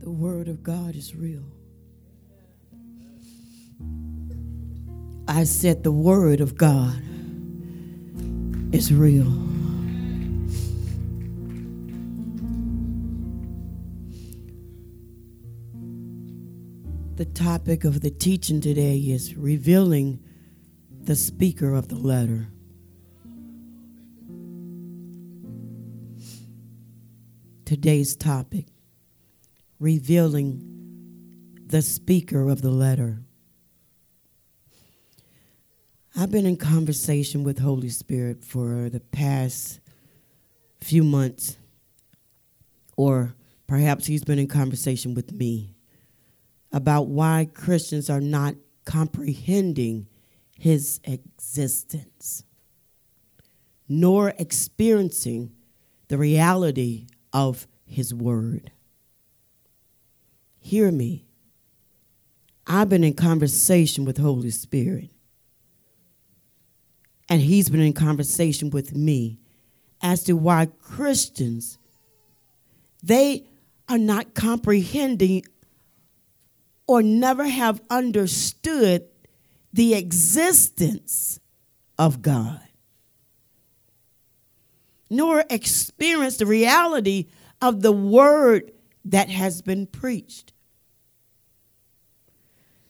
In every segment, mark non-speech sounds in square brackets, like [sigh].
The Word of God is real. I said, The Word of God is real. The topic of the teaching today is revealing the speaker of the letter. Today's topic revealing the speaker of the letter. I've been in conversation with Holy Spirit for the past few months, or perhaps he's been in conversation with me about why Christians are not comprehending his existence, nor experiencing the reality of his word. Hear me. I've been in conversation with Holy Spirit. And he's been in conversation with me as to why Christians they are not comprehending or never have understood the existence of God, nor experienced the reality of the word that has been preached.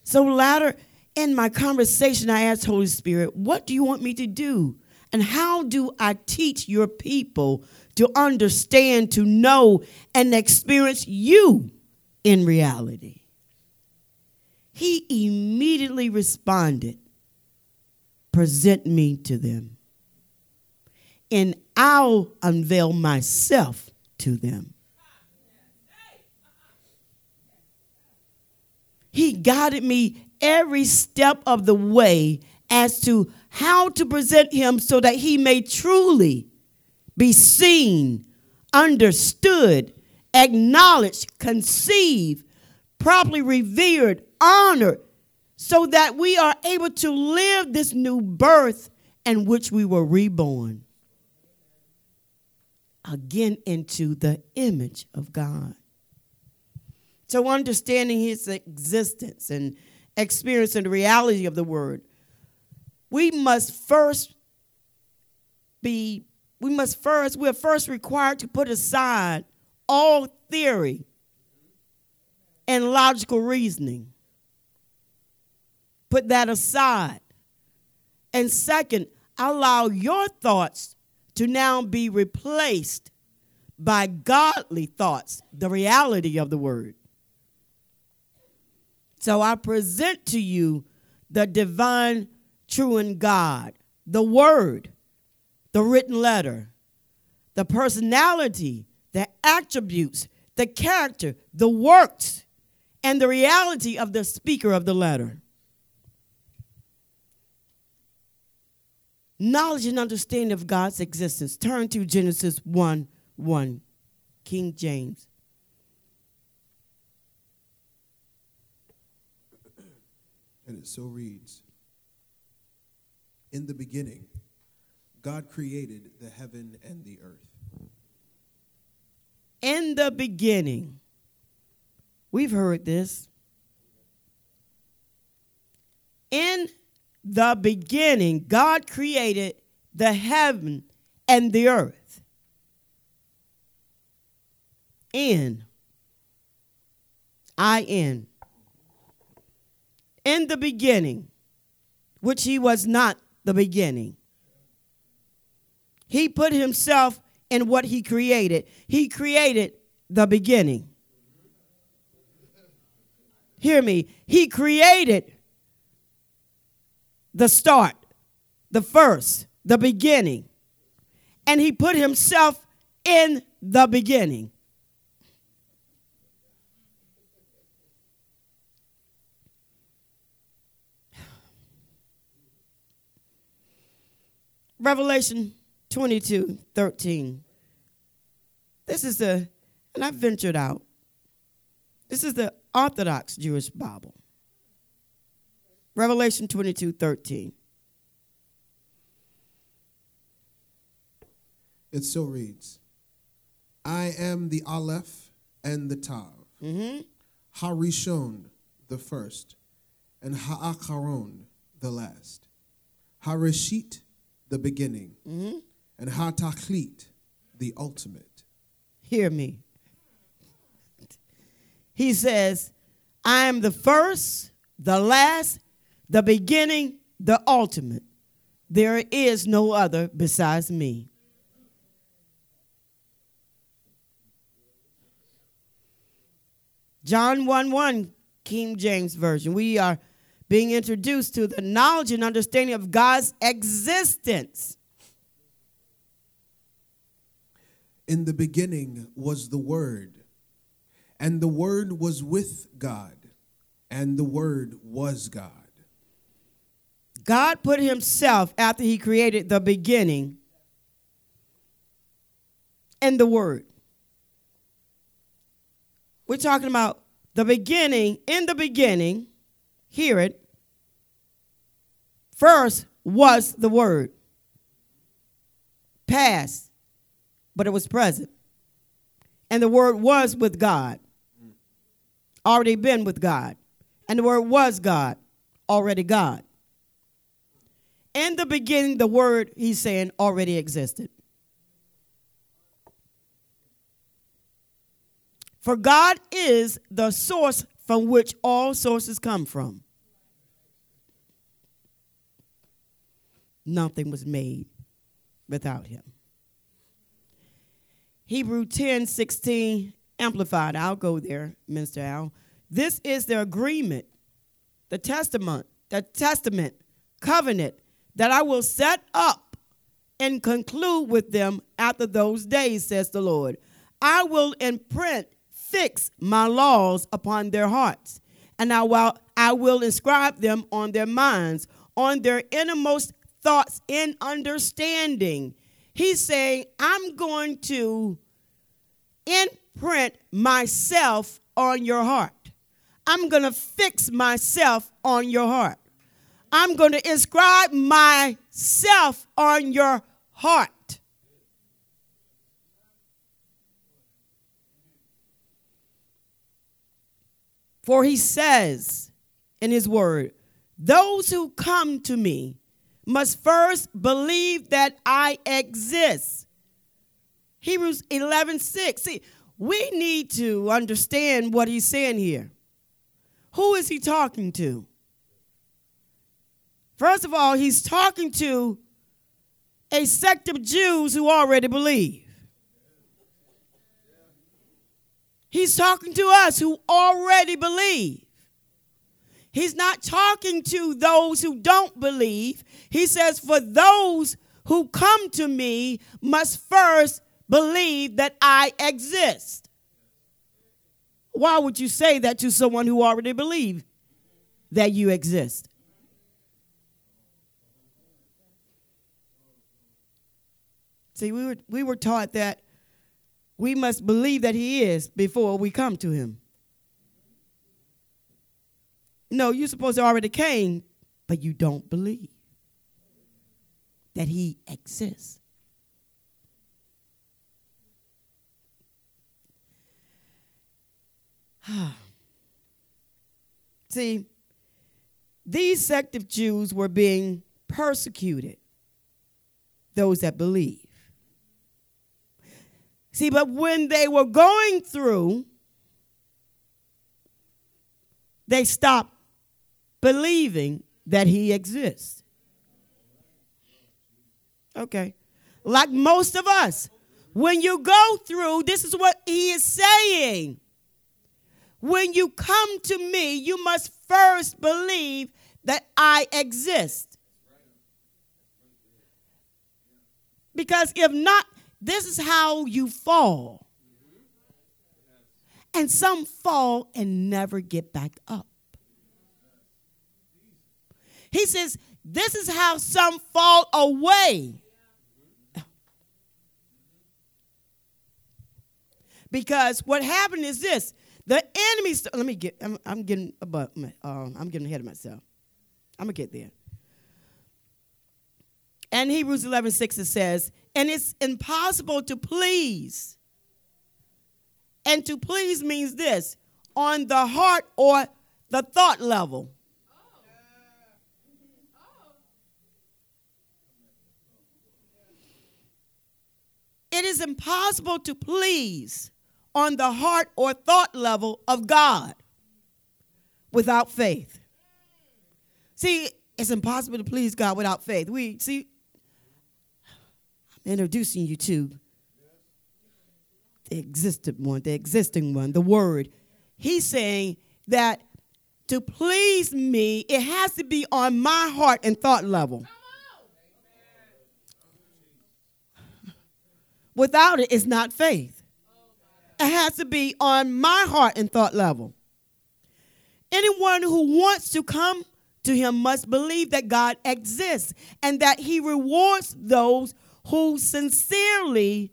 So, later in my conversation, I asked Holy Spirit, What do you want me to do? And how do I teach your people to understand, to know, and experience you in reality? He immediately responded, Present me to them, and I'll unveil myself to them. He guided me every step of the way as to how to present him so that he may truly be seen, understood, acknowledged, conceived, properly revered, honored, so that we are able to live this new birth in which we were reborn again into the image of God. So, understanding his existence and experiencing the reality of the word, we must first be, we must first, we're first required to put aside all theory and logical reasoning. Put that aside. And second, allow your thoughts to now be replaced by godly thoughts, the reality of the word. So I present to you the divine, true and God, the Word, the written letter, the personality, the attributes, the character, the works, and the reality of the speaker of the letter. Knowledge and understanding of God's existence. Turn to Genesis 1 1, King James. And it so reads In the beginning, God created the heaven and the earth. In the beginning, we've heard this. In the beginning, God created the heaven and the earth. In. I in in the beginning, which he was not the beginning. He put himself in what he created. He created the beginning. Hear me. He created the start, the first, the beginning. And he put himself in the beginning. Revelation 22 13. This is the, and I ventured out. This is the Orthodox Jewish Bible. Revelation 22 13. It so reads I am the Aleph and the Tav, Mm-hmm. Harishon, the first, and Ha'akaron, the last. Hareshit, the beginning, Mm-hmm. and Hatachlit, the ultimate. Hear me. He says, I am the first, the last, the beginning, the ultimate. There is no other besides me. John 1 1, King James Version. We are being introduced to the knowledge and understanding of God's existence. In the beginning was the Word, and the Word was with God, and the Word was God. God put himself after he created the beginning and the word. We're talking about the beginning, in the beginning, hear it. First was the word. Past, but it was present. And the word was with God. Already been with God. And the word was God. Already God. In the beginning, the word, he's saying, already existed. For God is the source from which all sources come from. Nothing was made without him. Hebrew 10 16, amplified. I'll go there, Minister Al. This is the agreement, the testament, the testament, covenant that I will set up and conclude with them after those days, says the Lord. I will imprint, fix my laws upon their hearts, and I will, I will inscribe them on their minds, on their innermost thoughts in understanding. He's saying, I'm going to imprint myself on your heart. I'm going to fix myself on your heart. I'm going to inscribe myself on your heart. For he says in his word, Those who come to me must first believe that I exist. Hebrews 11 6. See, we need to understand what he's saying here. Who is he talking to? First of all, he's talking to a sect of Jews who already believe. He's talking to us who already believe. He's not talking to those who don't believe. He says, For those who come to me must first believe that I exist. Why would you say that to someone who already believes that you exist? See, we were, we were taught that we must believe that He is before we come to Him. No, you're supposed to already came, but you don't believe that He exists. [sighs] See, these sect of Jews were being persecuted, those that believe. See, but when they were going through, they stopped believing that he exists. Okay. Like most of us, when you go through, this is what he is saying. When you come to me, you must first believe that I exist. Because if not, this is how you fall. And some fall and never get back up. He says, This is how some fall away. Because what happened is this the enemy, st- let me get, I'm, I'm getting above, uh, I'm getting ahead of myself. I'm going to get there. And Hebrews 11 6 it says, and it's impossible to please. And to please means this on the heart or the thought level. It is impossible to please on the heart or thought level of God without faith. See, it's impossible to please God without faith. We see I'm introducing you to the existent one, the existing one, the word. He's saying that to please me, it has to be on my heart and thought level. Without it, it's not faith. It has to be on my heart and thought level. Anyone who wants to come to him must believe that God exists and that he rewards those who sincerely,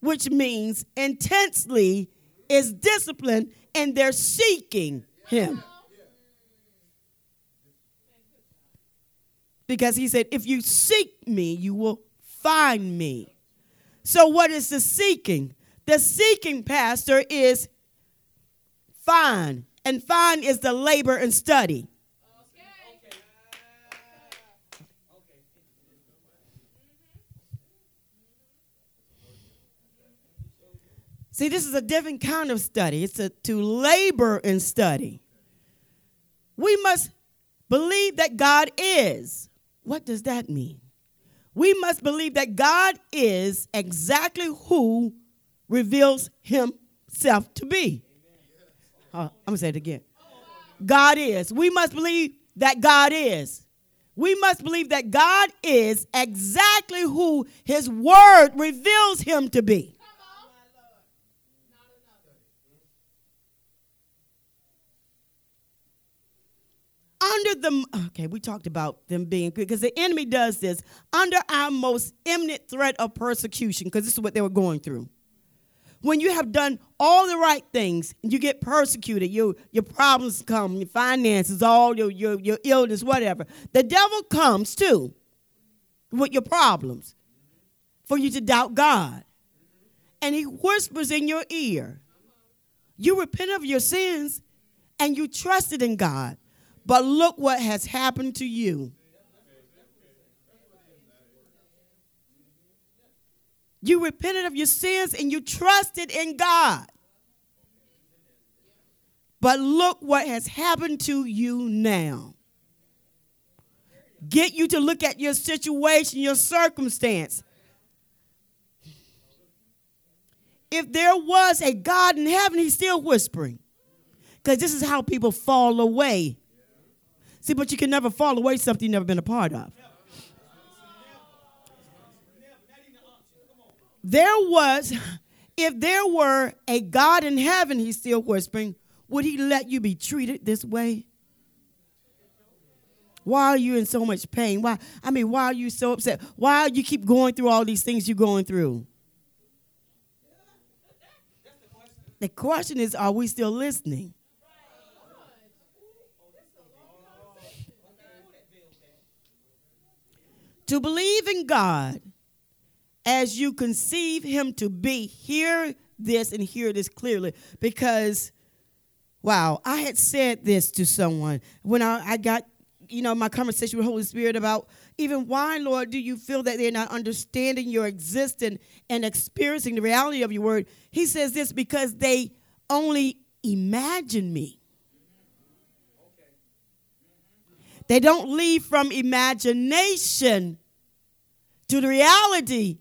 which means intensely, is disciplined and they're seeking him. Because he said, if you seek me, you will find me. So, what is the seeking? The seeking, Pastor, is find. And find is the labor and study. See, this is a different kind of study. It's a, to labor and study. We must believe that God is. What does that mean? We must believe that God is exactly who reveals himself to be. Uh, I'm going to say it again. God is. We must believe that God is. We must believe that God is exactly who his word reveals him to be. Under the okay we talked about them being good because the enemy does this under our most imminent threat of persecution because this is what they were going through. When you have done all the right things and you get persecuted your, your problems come your finances all your, your, your illness whatever. The devil comes too with your problems for you to doubt god. And he whispers in your ear you repent of your sins and you trusted in god but look what has happened to you. You repented of your sins and you trusted in God. But look what has happened to you now. Get you to look at your situation, your circumstance. If there was a God in heaven, he's still whispering. Because this is how people fall away See, but you can never fall away something you've never been a part of. There was, if there were a God in heaven, he's still whispering, would he let you be treated this way? Why are you in so much pain? Why? I mean, why are you so upset? Why you keep going through all these things you're going through? The question is, are we still listening? To believe in God as you conceive Him to be, hear this and hear this clearly because, wow, I had said this to someone when I, I got, you know, my conversation with Holy Spirit about even why, Lord, do you feel that they're not understanding your existence and experiencing the reality of your word? He says this because they only imagine me. They don't leave from imagination to the reality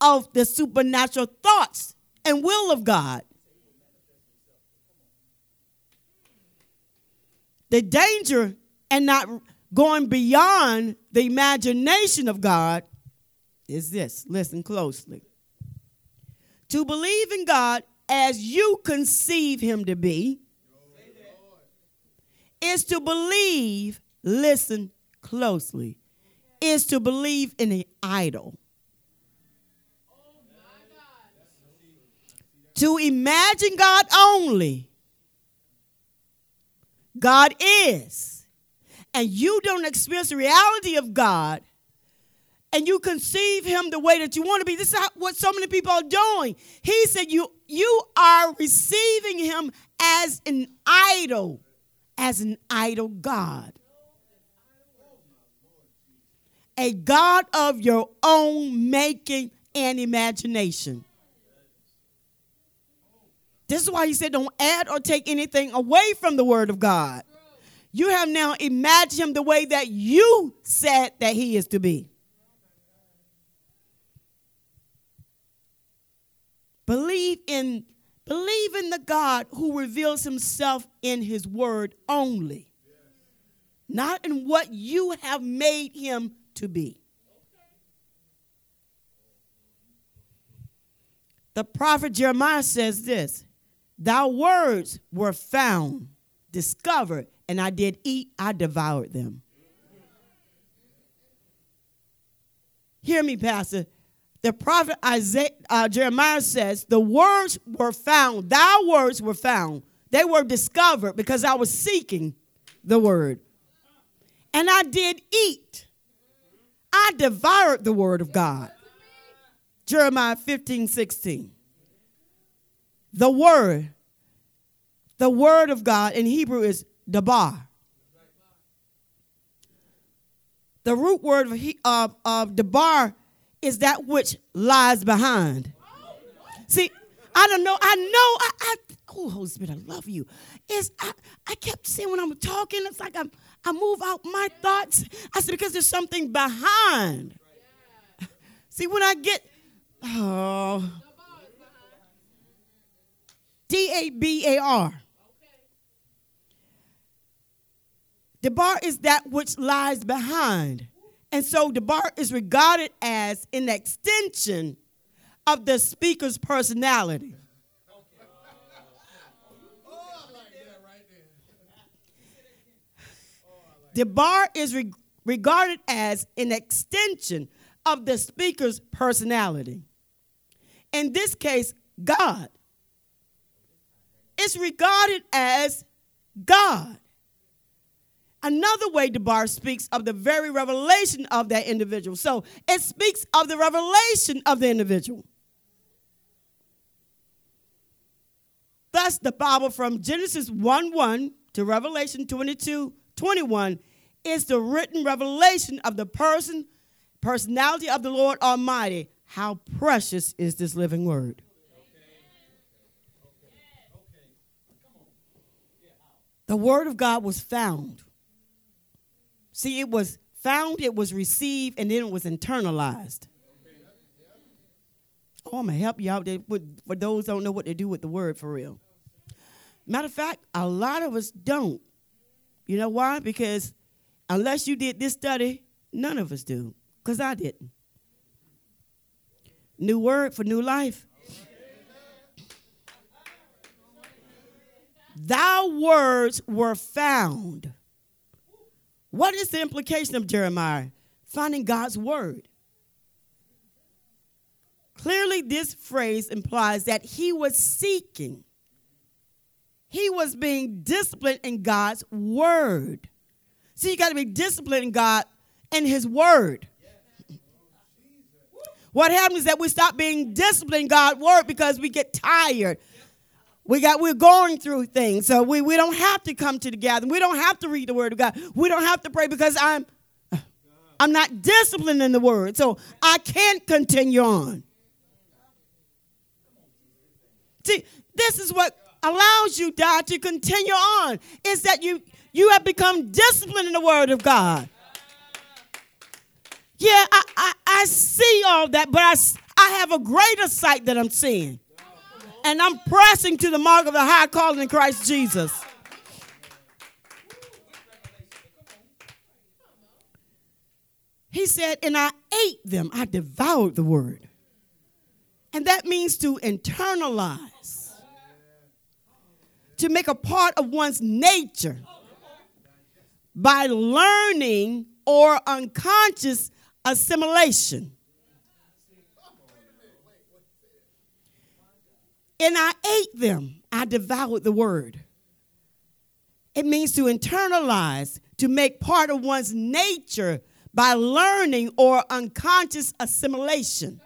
of the supernatural thoughts and will of God. The danger and not going beyond the imagination of God is this listen closely. To believe in God as you conceive Him to be is to believe listen closely, is to believe in an idol. To imagine God only. God is. And you don't experience the reality of God and you conceive him the way that you want to be. This is what so many people are doing. He said you you are receiving him as an idol, as an idol God. A God of your own making and imagination. This is why he said, Don't add or take anything away from the word of God. You have now imagined him the way that you said that he is to be. Believe in believe in the God who reveals himself in his word only. Not in what you have made him to be. The prophet Jeremiah says this Thy words were found, discovered, and I did eat, I devoured them. Hear me, Pastor. The prophet Isaiah, uh, Jeremiah says, The words were found, thy words were found. They were discovered because I was seeking the word. And I did eat. I devoured the word of God. Jeremiah 15, 16. The word, the word of God in Hebrew is dabar. The root word of, of, of dabar is that which lies behind. See, I don't know. I know. I, I oh, Holy Spirit, I love you. Is I, I kept saying when I'm talking, it's like I'm, I move out my thoughts. I said because there's something behind. [laughs] See, when I get oh D A B A R. Dabar is that which lies behind. And so dabar is regarded as an extension of the speaker's personality. Dabar is re- regarded as an extension of the speaker's personality. In this case, God. It's regarded as God. Another way dabar speaks of the very revelation of that individual. So it speaks of the revelation of the individual. Thus, the Bible from Genesis 1 1 to Revelation 22 21 is the written revelation of the person, personality of the Lord Almighty. How precious is this living word? The word of God was found. See, it was found, it was received, and then it was internalized. Oh, I'm gonna help you out there for those don't know what to do with the word for real. Matter of fact, a lot of us don't. You know why? Because unless you did this study, none of us do. Because I didn't. New word for new life. Thy words were found. What is the implication of Jeremiah? Finding God's word. Clearly, this phrase implies that he was seeking, he was being disciplined in God's word. See, you got to be disciplined in God and his word. What happens is that we stop being disciplined in God's word because we get tired. We got we're going through things. So we, we don't have to come to the gathering. We don't have to read the word of God. We don't have to pray because I'm I'm not disciplined in the word. So I can't continue on. See, this is what allows you, God, to continue on. Is that you you have become disciplined in the word of God. Yeah, I, I, I see all that, but I, I have a greater sight that I'm seeing and I'm pressing to the mark of the high calling in Christ Jesus. He said, and I ate them, I devoured the word. And that means to internalize, to make a part of one's nature by learning or unconscious assimilation. And I ate them. I devoured the word. It means to internalize, to make part of one's nature by learning or unconscious assimilation.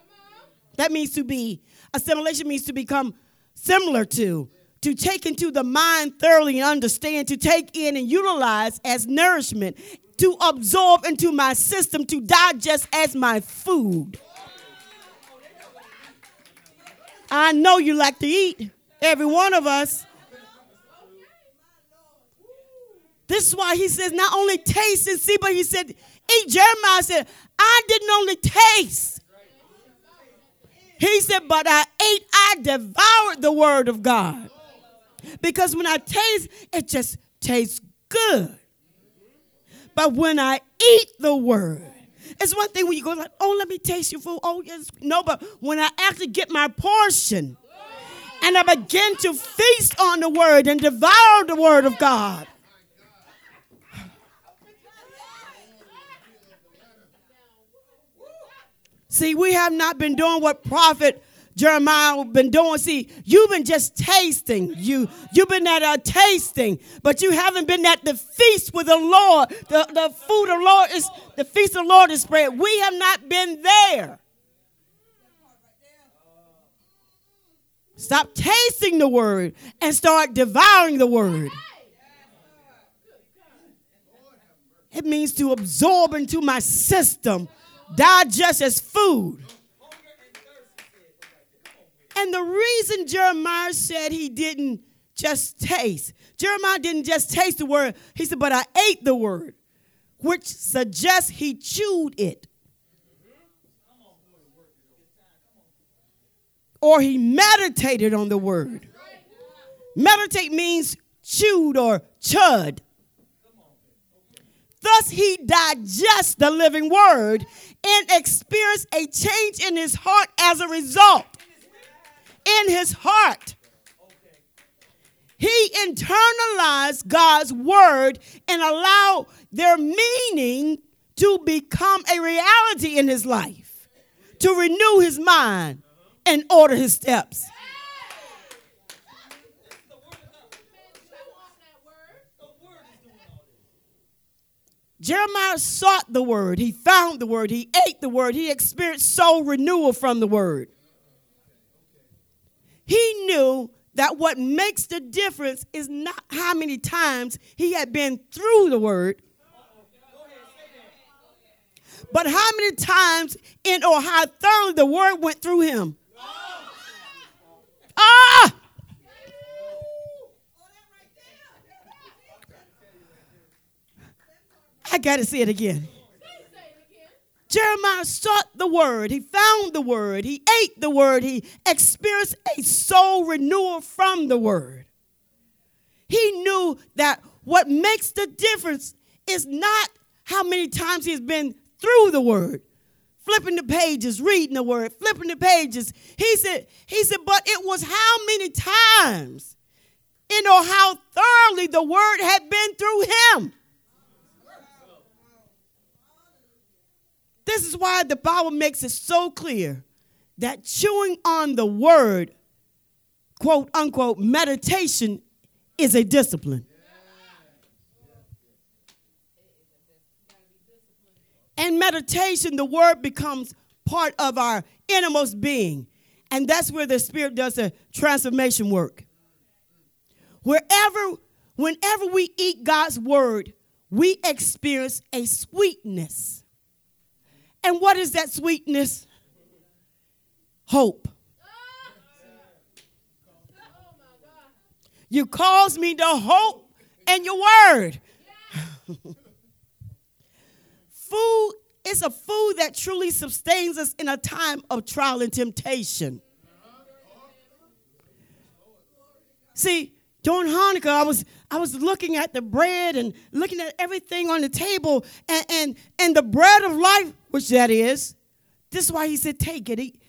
That means to be, assimilation means to become similar to, to take into the mind thoroughly and understand, to take in and utilize as nourishment, to absorb into my system, to digest as my food. I know you like to eat, every one of us. This is why he says, not only taste and see, but he said, eat. Jeremiah said, I didn't only taste. He said, but I ate, I devoured the word of God. Because when I taste, it just tastes good. But when I eat the word, it's one thing when you go like, oh, let me taste your food. Oh, yes. No, but when I actually get my portion and I begin to feast on the word and devour the word of God, See, we have not been doing what prophet Jeremiah been doing. See, you've been just tasting. You you've been at a tasting, but you haven't been at the feast with the Lord. The, the food of the Lord is the feast of the Lord is spread. We have not been there. Stop tasting the word and start devouring the word. It means to absorb into my system digest as food. And the reason Jeremiah said he didn't just taste, Jeremiah didn't just taste the word, he said, but I ate the word, which suggests he chewed it. Or he meditated on the word. Meditate means chewed or chud. Thus, he digests the living word and experienced a change in his heart as a result. In his heart. He internalized God's word and allowed their meaning to become a reality in his life, to renew his mind and order his steps. Jeremiah sought the word. He found the word. He ate the word. He experienced soul renewal from the word. He knew that what makes the difference is not how many times he had been through the word, but how many times and or how thoroughly the word went through him. Ah! I got to say it again. Jeremiah sought the word. He found the word. He ate the word. He experienced a soul renewal from the word. He knew that what makes the difference is not how many times he's been through the word, flipping the pages, reading the word, flipping the pages. He said, he said, but it was how many times, you know, how thoroughly the word had been through him. This is why the Bible makes it so clear that chewing on the word, quote unquote, meditation is a discipline. And meditation, the word becomes part of our innermost being. And that's where the Spirit does the transformation work. Wherever, whenever we eat God's word, we experience a sweetness and what is that sweetness? Hope. You cause me to hope in your word. [laughs] food is a food that truly sustains us in a time of trial and temptation. See, during Hanukkah, I was I was looking at the bread and looking at everything on the table, and and, and the bread of life, which that is. This is why he said, Take it, eat,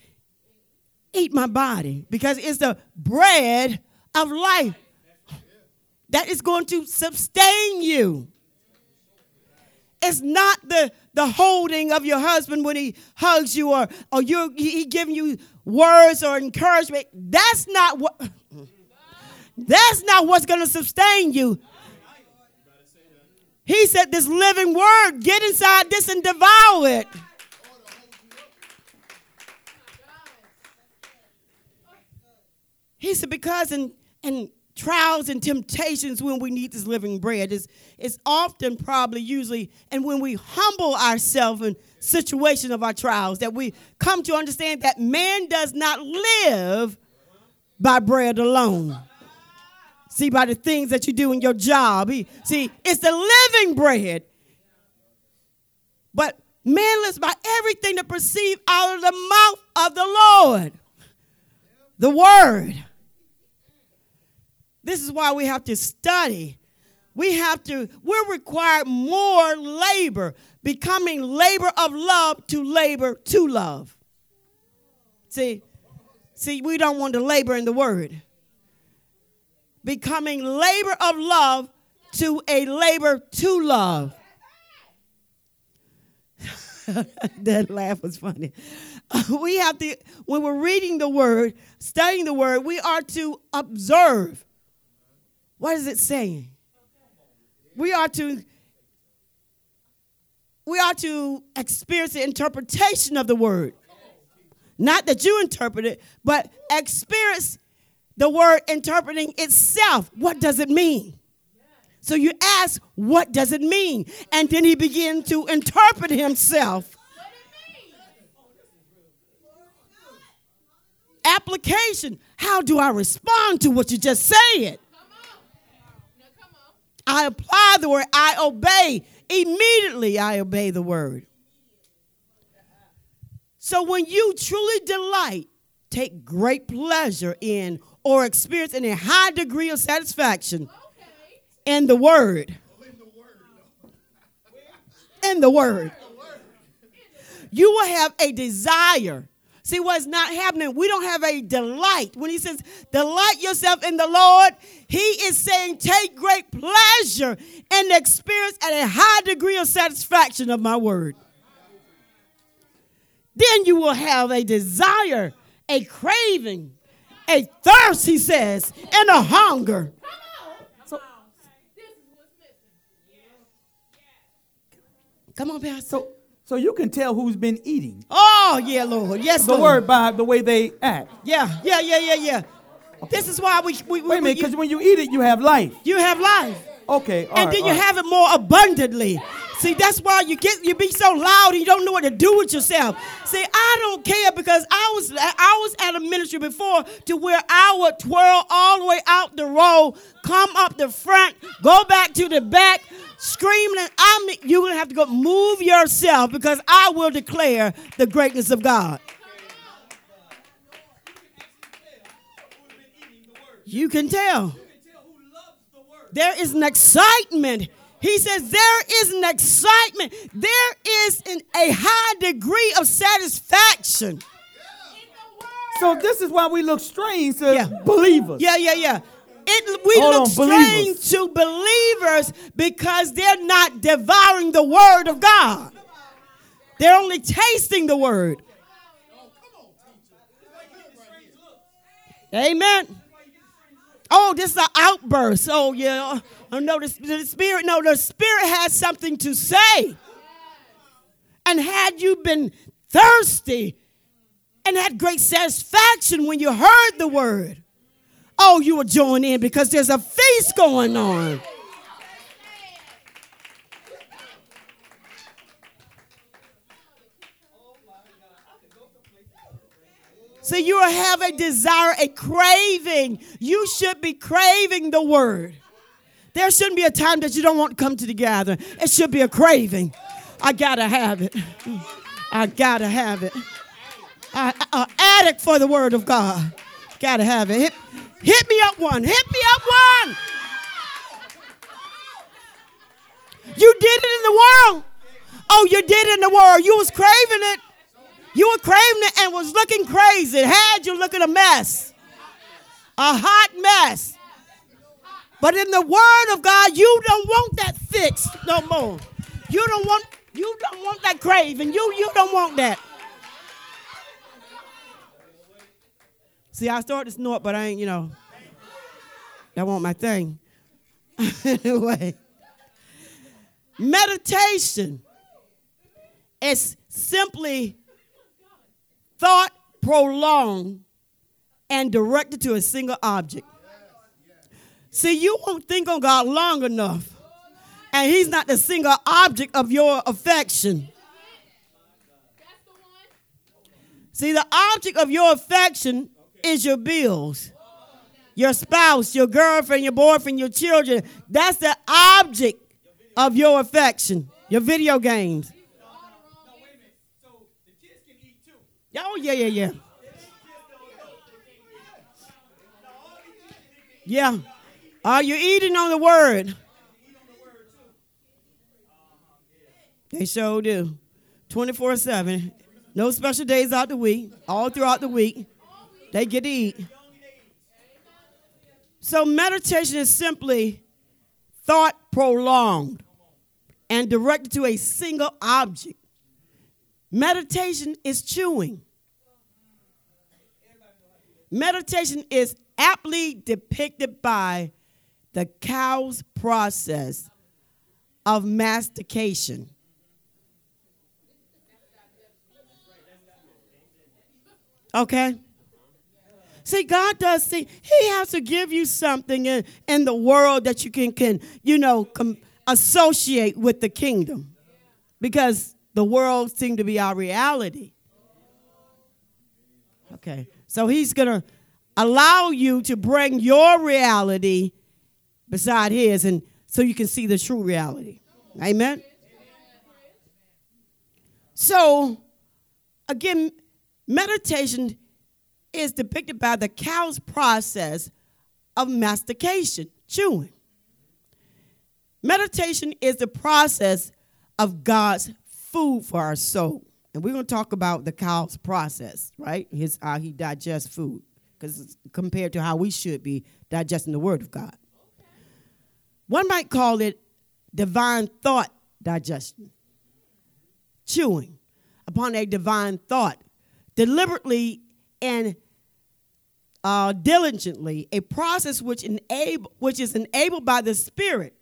eat my body, because it's the bread of life that is going to sustain you. It's not the, the holding of your husband when he hugs you or, or you he giving you words or encouragement. That's not what that's not what's going to sustain you. He said, This living word, get inside this and devour it. He said, Because in, in trials and temptations, when we need this living bread, is it's often probably usually, and when we humble ourselves in situation of our trials, that we come to understand that man does not live by bread alone. See, by the things that you do in your job. See, it's the living bread. But man lives by everything that proceeds out of the mouth of the Lord. The word. This is why we have to study. We have to, we're required more labor, becoming labor of love to labor to love. See, see, we don't want to labor in the word becoming labor of love to a labor to love. [laughs] that laugh was funny. [laughs] we have to, when we're reading the word, studying the word, we are to observe. What is it saying? We are to we are to experience the interpretation of the word. Not that you interpret it, but experience the word interpreting itself. What does it mean? So you ask, what does it mean? And then he began to interpret himself. Application. How do I respond to what you just said? I apply the word, I obey. Immediately I obey the word. So when you truly delight, take great pleasure in or experience a high degree of satisfaction in the Word. In the Word. You will have a desire. See what's not happening? We don't have a delight. When he says, delight yourself in the Lord, he is saying, take great pleasure and experience at a high degree of satisfaction of my word. Then you will have a desire, a craving a thirst, he says, and a hunger. So, come on, Pastor. So, so you can tell who's been eating. Oh, yeah, Lord. Yes, the Lord. word by the way they act. Yeah, yeah, yeah, yeah, yeah. This is why we. we, we Wait a minute, because when you eat it, you have life. You have life. Okay, and right, then you right. have it more abundantly. See, that's why you get you be so loud and you don't know what to do with yourself. See, I don't care because I was I was at a ministry before to where I would twirl all the way out the row, come up the front, go back to the back, screaming. I'm you're gonna have to go move yourself because I will declare the greatness of God. You can tell. There is an excitement he says there is an excitement, there is an, a high degree of satisfaction. So this is why we look strange to Yeah. believers. Yeah, yeah, yeah. It, we Hold look on, strange believers. to believers because they're not devouring the word of God. They're only tasting the word. Amen. Oh, this is an outburst. Oh, yeah. No, the, the Spirit, no, the Spirit has something to say. And had you been thirsty and had great satisfaction when you heard the word, oh, you would join in because there's a feast going on. So you have a desire, a craving. You should be craving the word. There shouldn't be a time that you don't want to come to the gathering. It should be a craving. I gotta have it. I gotta have it. I, I, a addict for the word of God. Gotta have it. Hit, hit me up one. Hit me up one. You did it in the world. Oh, you did it in the world. You was craving it. You were craving it and was looking crazy. Had you looking a mess. A hot mess. But in the word of God, you don't want that fixed no more. You don't want you don't want that craving. You you don't want that. See, I started to snort, but I ain't, you know. That won't my thing. [laughs] anyway. Meditation is simply thought prolonged and directed to a single object. See, you won't think on God long enough, and He's not the single object of your affection. See, the object of your affection is your bills, your spouse, your girlfriend, your boyfriend, your children. That's the object of your affection, your video games. Oh, yeah, yeah, yeah. Yeah. Are you eating on the word? They sure do. 24 7. No special days out the week. All throughout the week, they get to eat. So, meditation is simply thought prolonged and directed to a single object. Meditation is chewing. Meditation is aptly depicted by the cow's process of mastication. Okay? See, God does see, He has to give you something in, in the world that you can, can you know, com- associate with the kingdom. Because the world seems to be our reality. Okay. So He's going to allow you to bring your reality beside His and so you can see the true reality. Amen? So, again, meditation is depicted by the cow's process of mastication, chewing. Meditation is the process of God's food for our soul. And we're going to talk about the cow's process, right? His how he digests food, because compared to how we should be digesting the Word of God. One might call it divine thought digestion, chewing upon a divine thought, deliberately and uh, diligently, a process which, enable, which is enabled by the Spirit,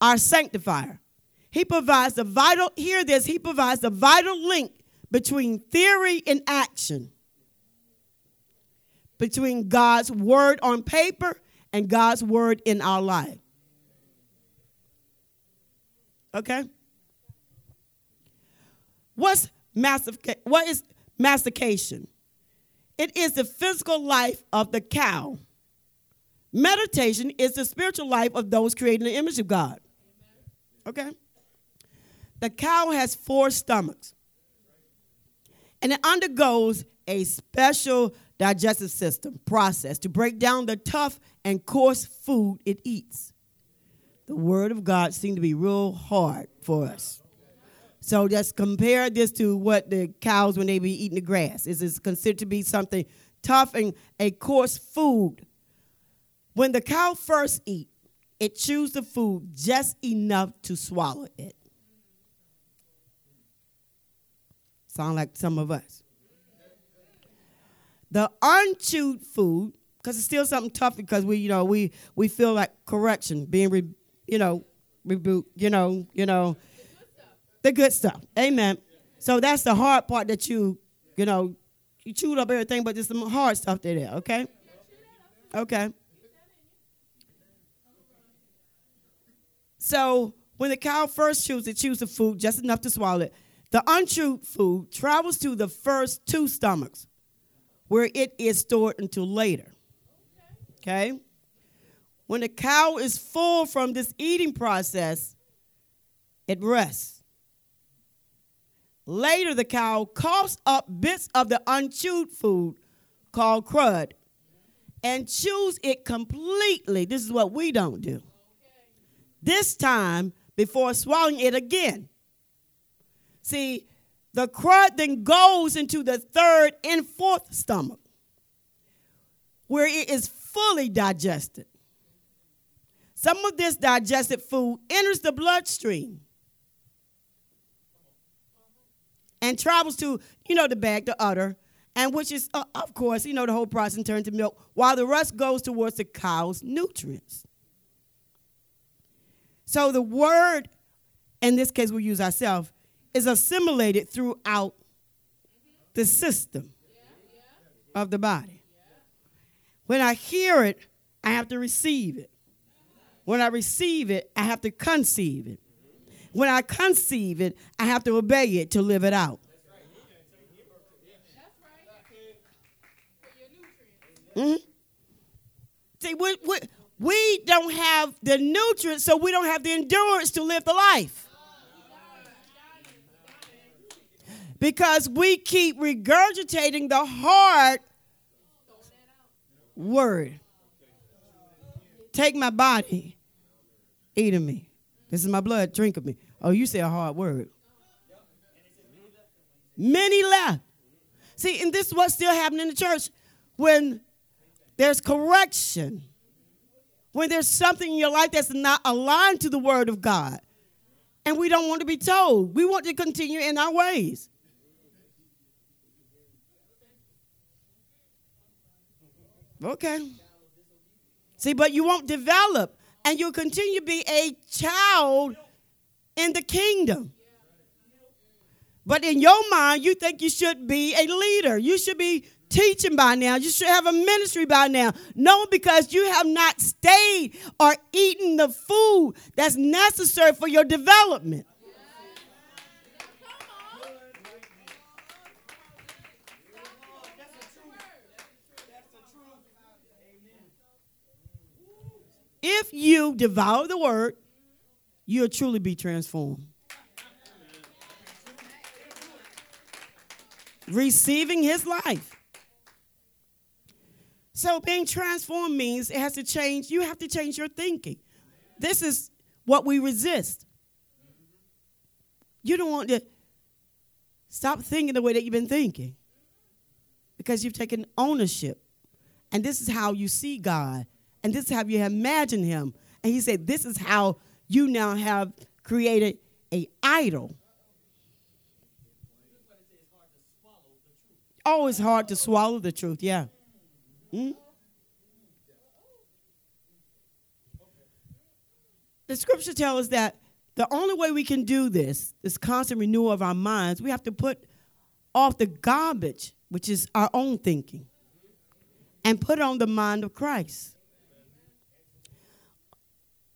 our sanctifier. He provides the vital, hear this, he provides the vital link between theory and action, between God's word on paper and God's word in our life. Okay? What's mastification? What is mastication? It is the physical life of the cow. Meditation is the spiritual life of those created in the image of God. Okay? The cow has four stomachs, and it undergoes a special digestive system process to break down the tough and coarse food it eats. The Word of God seems to be real hard for us. So just compare this to what the cows when they be eating the grass. Is considered to be something tough and a coarse food. When the cow first eat, it chews the food just enough to swallow it. Sound like some of us. The unchewed food, because it's still something tough because we, you know, we we feel like correction, being, re, you know, rebuke, you know, you know, the good stuff. Amen. So that's the hard part that you, you know, you chewed up everything, but there's some hard stuff there. Okay. Okay. So when the cow first chews, it chews the food just enough to swallow it. The unchewed food travels to the first two stomachs, where it is stored until later. Okay? When the cow is full from this eating process, it rests. Later, the cow coughs up bits of the unchewed food called crud and chews it completely. This is what we don't do. This time before swallowing it again. See, the crud then goes into the third and fourth stomach where it is fully digested. Some of this digested food enters the bloodstream and travels to, you know, the bag, the udder, and which is, uh, of course, you know, the whole process turns to milk, while the rest goes towards the cow's nutrients. So the word in this case we use ourselves, is assimilated throughout the system of the body. When I hear it, I have to receive it. When I receive it, I have to conceive it. When I conceive it, I have to obey it to live it out. Mm-hmm. See, we, we, we don't have the nutrients, so we don't have the endurance to live the life. Because we keep regurgitating the hard word. Take my body, eat of me. This is my blood, drink of me. Oh, you say a hard word. Many left. See, and this is what's still happening in the church when there's correction, when there's something in your life that's not aligned to the word of God. And we don't want to be told. We want to continue in our ways. Okay. See, but you won't develop and you'll continue to be a child in the kingdom. But in your mind, you think you should be a leader. You should be teaching by now. You should have a ministry by now. No, because you have not stayed or eaten the food that's necessary for your development. If you devour the word, you'll truly be transformed. Receiving his life. So being transformed means it has to change, you have to change your thinking. This is what we resist. You don't want to stop thinking the way that you've been thinking because you've taken ownership. And this is how you see God and this is how you imagine him. And he said, This is how you now have created a idol. Oh, it's hard to swallow the truth, yeah. Hmm? The scripture tells us that the only way we can do this, this constant renewal of our minds, we have to put off the garbage, which is our own thinking, and put on the mind of Christ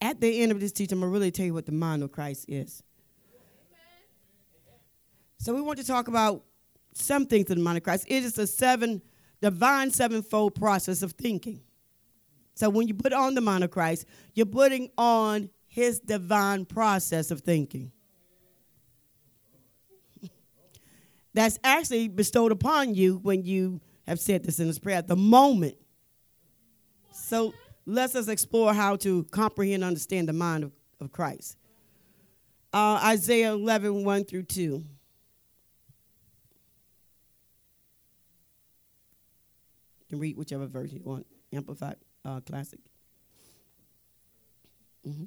at the end of this teaching, I'm going to really tell you what the mind of Christ is. So we want to talk about some things in the mind of Christ. It is a seven, divine sevenfold process of thinking. So when you put on the mind of Christ, you're putting on his divine process of thinking. [laughs] That's actually bestowed upon you when you have said this in this prayer at the moment. So let us explore how to comprehend and understand the mind of, of Christ. Uh, Isaiah 11, 1 through 2. You can read whichever version you want, Amplified uh, Classic. Mm-hmm.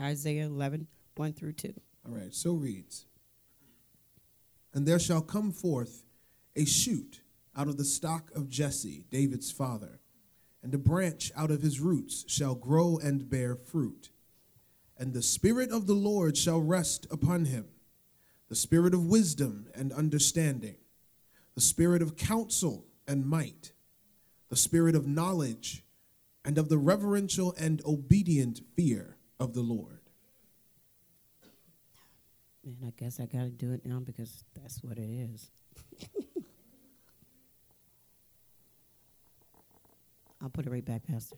Isaiah 11, 1 through 2. All right, so reads And there shall come forth a shoot out of the stock of Jesse, David's father, and a branch out of his roots shall grow and bear fruit. And the Spirit of the Lord shall rest upon him the Spirit of wisdom and understanding, the Spirit of counsel and might, the Spirit of knowledge and of the reverential and obedient fear of the Lord. Man, I guess I got to do it now because that's what it is. [laughs] I'll put it right back, Pastor.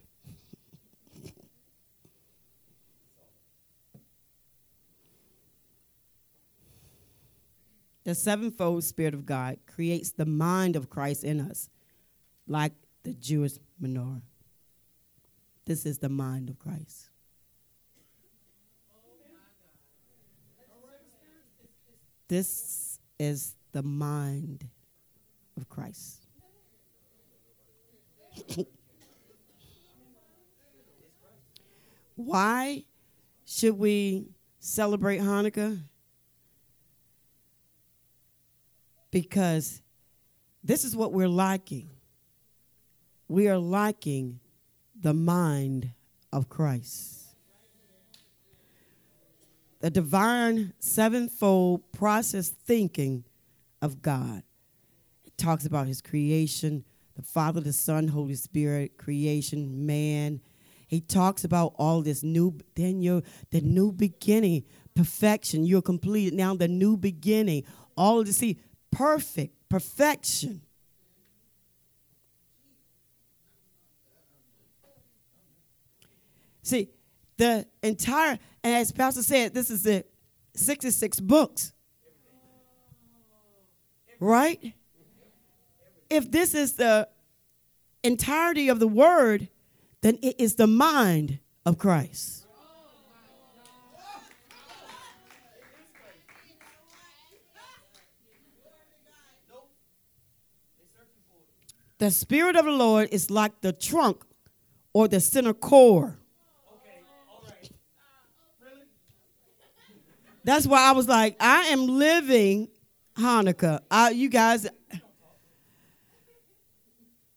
the sevenfold Spirit of God creates the mind of Christ in us, like the Jewish menorah. This is the mind of Christ. This is the mind of Christ. [laughs] Why should we celebrate Hanukkah? Because this is what we're lacking. We are lacking the mind of Christ. The divine sevenfold process thinking of God. It talks about his creation, the Father, the Son, Holy Spirit, creation, man. He talks about all this new, then you're the new beginning, perfection. You're completed now, the new beginning. All the see, perfect, perfection. See, the entire, and as Pastor said, this is the 66 books. Right? If this is the entirety of the word, then it is the mind of Christ. The Spirit of the Lord is like the trunk or the center core. That's why I was like, I am living Hanukkah. I, you guys,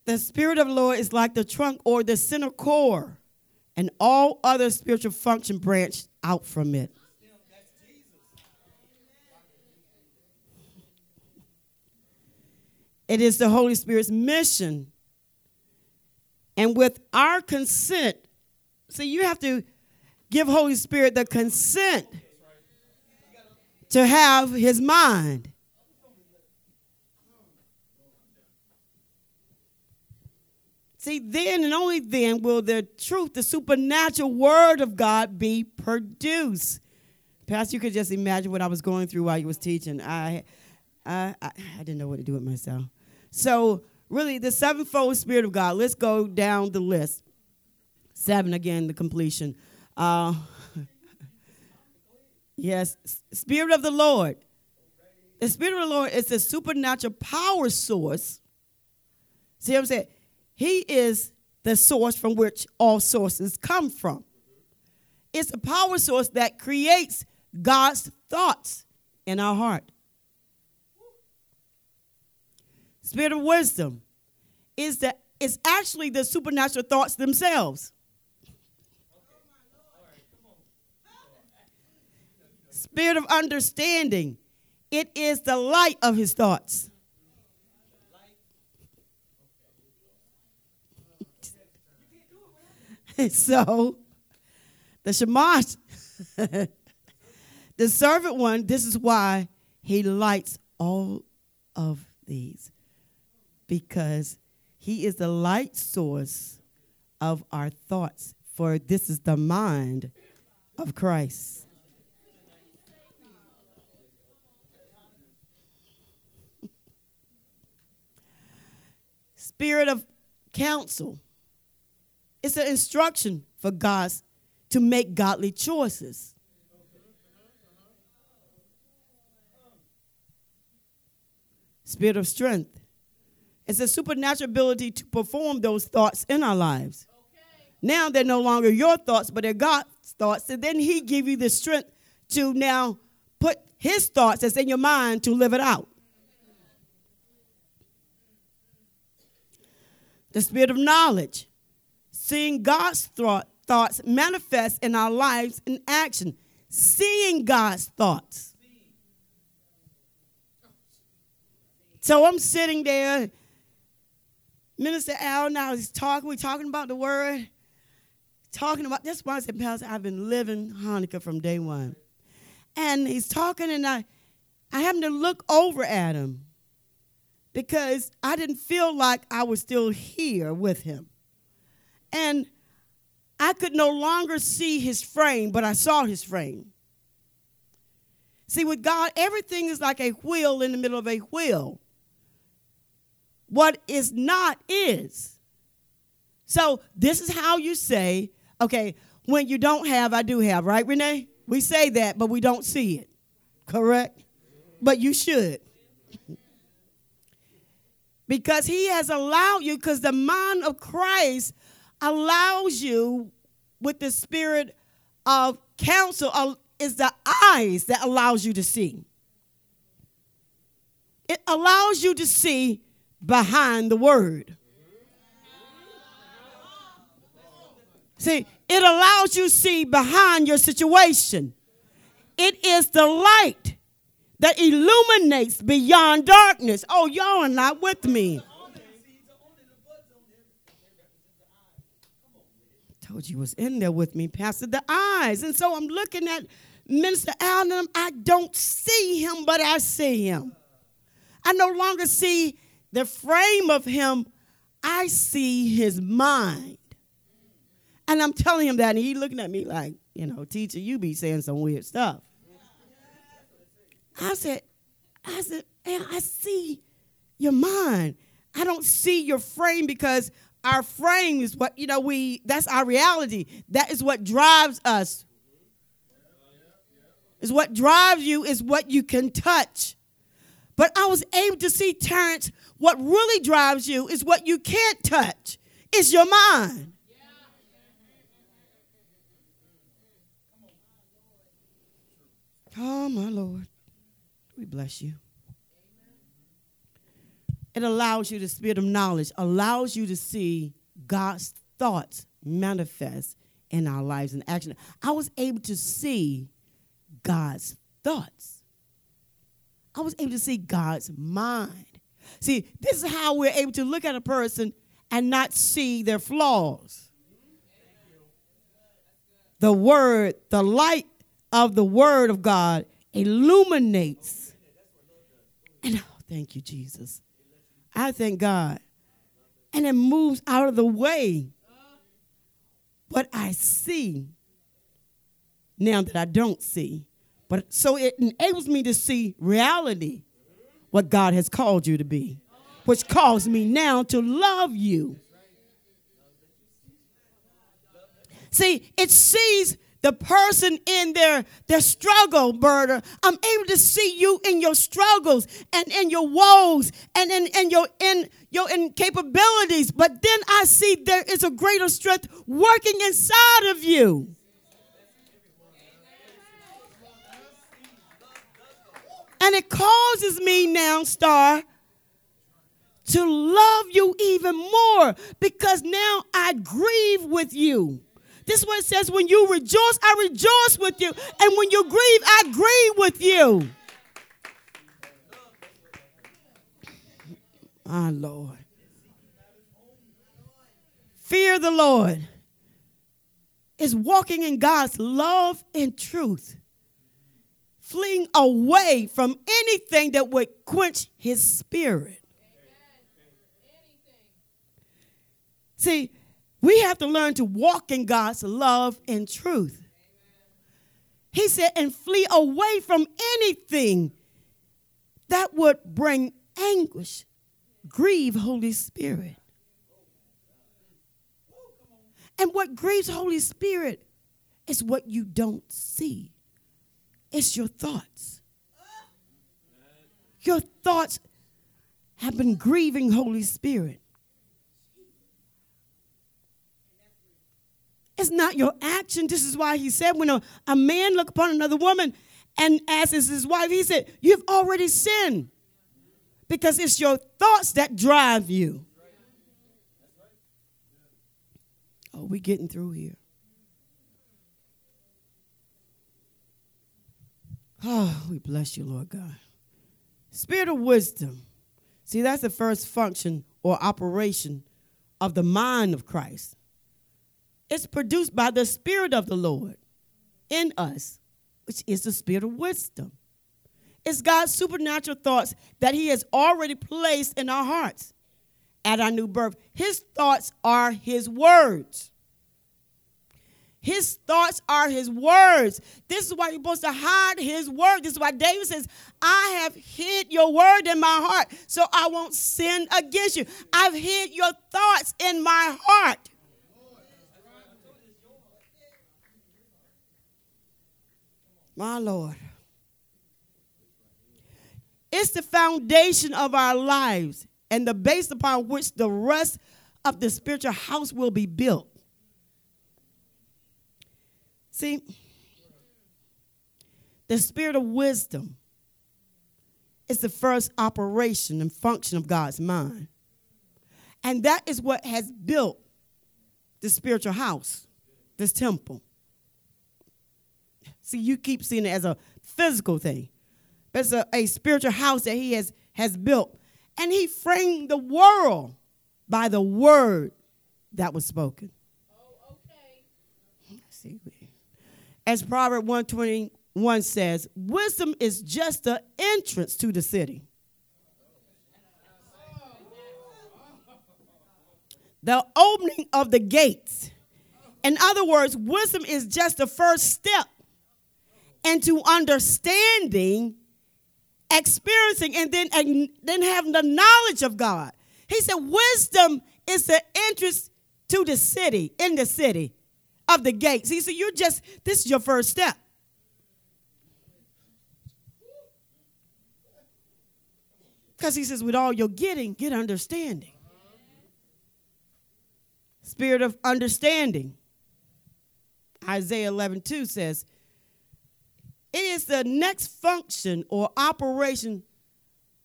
the Spirit of the Lord is like the trunk or the center core, and all other spiritual function branch out from it. It is the Holy Spirit's mission. And with our consent, see, you have to give Holy Spirit the consent to have his mind. See, then and only then will the truth, the supernatural word of God be produced. Pastor, you could just imagine what I was going through while you was teaching. I, I, I, I didn't know what to do with myself. So, really, the sevenfold Spirit of God. Let's go down the list. Seven again, the completion. Uh, [laughs] yes, Spirit of the Lord. The Spirit of the Lord is a supernatural power source. See what I'm saying? He is the source from which all sources come from. It's a power source that creates God's thoughts in our heart. Spirit of wisdom is that it's actually the supernatural thoughts themselves. Spirit of understanding, it is the light of his thoughts. [laughs] so, the Shamash, [laughs] the servant one, this is why he lights all of these because he is the light source of our thoughts, for this is the mind of Christ. [laughs] Spirit of counsel. It's an instruction for God's to make godly choices. Spirit of strength. It's a supernatural ability to perform those thoughts in our lives. Okay. Now they're no longer your thoughts, but they're God's thoughts. And then He give you the strength to now put His thoughts that's in your mind to live it out. The spirit of knowledge, seeing God's thought, thoughts manifest in our lives in action, seeing God's thoughts. So I'm sitting there Minister Al now he's talking, we're talking about the word, talking about this why I said, Pastor, I've been living Hanukkah from day one. And he's talking, and I I happened to look over at him because I didn't feel like I was still here with him. And I could no longer see his frame, but I saw his frame. See, with God, everything is like a wheel in the middle of a wheel. What is not is. So this is how you say, okay, when you don't have, I do have, right, Renee? We say that, but we don't see it. Correct? But you should. [laughs] because he has allowed you, because the mind of Christ allows you with the spirit of counsel uh, is the eyes that allows you to see. It allows you to see behind the word. See, It allows you to see behind your situation. It is the light that illuminates beyond darkness. Oh, y'all are not with me. Told you was in there with me, Pastor. The eyes. And so I'm looking at Minister Allen. I don't see him, but I see him. I no longer see the frame of him, I see his mind. And I'm telling him that, and he looking at me like, you know, teacher, you be saying some weird stuff. I said, I said, I see your mind. I don't see your frame because our frame is what, you know, we that's our reality. That is what drives us. Is what drives you, is what you can touch. But I was able to see, Terrence, what really drives you is what you can't touch. It's your mind. Oh, my Lord. We bless you. It allows you the spirit of knowledge, allows you to see God's thoughts manifest in our lives and action. I was able to see God's thoughts. I was able to see God's mind. See, this is how we're able to look at a person and not see their flaws. The word, the light of the word of God illuminates. And oh, thank you, Jesus. I thank God. And it moves out of the way. But I see now that I don't see. But so it enables me to see reality, what God has called you to be, which calls me now to love you. See, it sees the person in their, their struggle, Berta. I'm able to see you in your struggles and in your woes and in, in your in your incapabilities. But then I see there is a greater strength working inside of you. And it causes me now, Star, to love you even more because now I grieve with you. This one says when you rejoice, I rejoice with you. And when you grieve, I grieve with you. My Lord. Fear the Lord is walking in God's love and truth fleeing away from anything that would quench his spirit. See, we have to learn to walk in God's love and truth. He said, and flee away from anything that would bring anguish, grieve Holy Spirit. And what grieves Holy Spirit is what you don't see. It's your thoughts. Your thoughts have been grieving Holy Spirit. It's not your action. This is why he said when a, a man look upon another woman and asks his wife, he said, You've already sinned. Because it's your thoughts that drive you. Oh, we getting through here. Oh, we bless you, Lord God. Spirit of wisdom. See, that's the first function or operation of the mind of Christ. It's produced by the Spirit of the Lord in us, which is the Spirit of wisdom. It's God's supernatural thoughts that He has already placed in our hearts at our new birth. His thoughts are His words. His thoughts are his words. This is why you're supposed to hide his word. This is why David says, I have hid your word in my heart so I won't sin against you. I've hid your thoughts in my heart. My Lord. It's the foundation of our lives and the base upon which the rest of the spiritual house will be built. See, the spirit of wisdom is the first operation and function of God's mind. And that is what has built the spiritual house. this temple. See, you keep seeing it as a physical thing, but it's a, a spiritual house that he has, has built. And he framed the world by the word that was spoken. Oh, okay. See, as Proverb 121 says, wisdom is just the entrance to the city. The opening of the gates. In other words, wisdom is just the first step into understanding, experiencing, and then, and then having the knowledge of God. He said, wisdom is the entrance to the city, in the city of the gates. He said, You're just, this is your first step. Because he says, with all you're getting, get understanding. Spirit of understanding. Isaiah 11 2 says, It is the next function or operation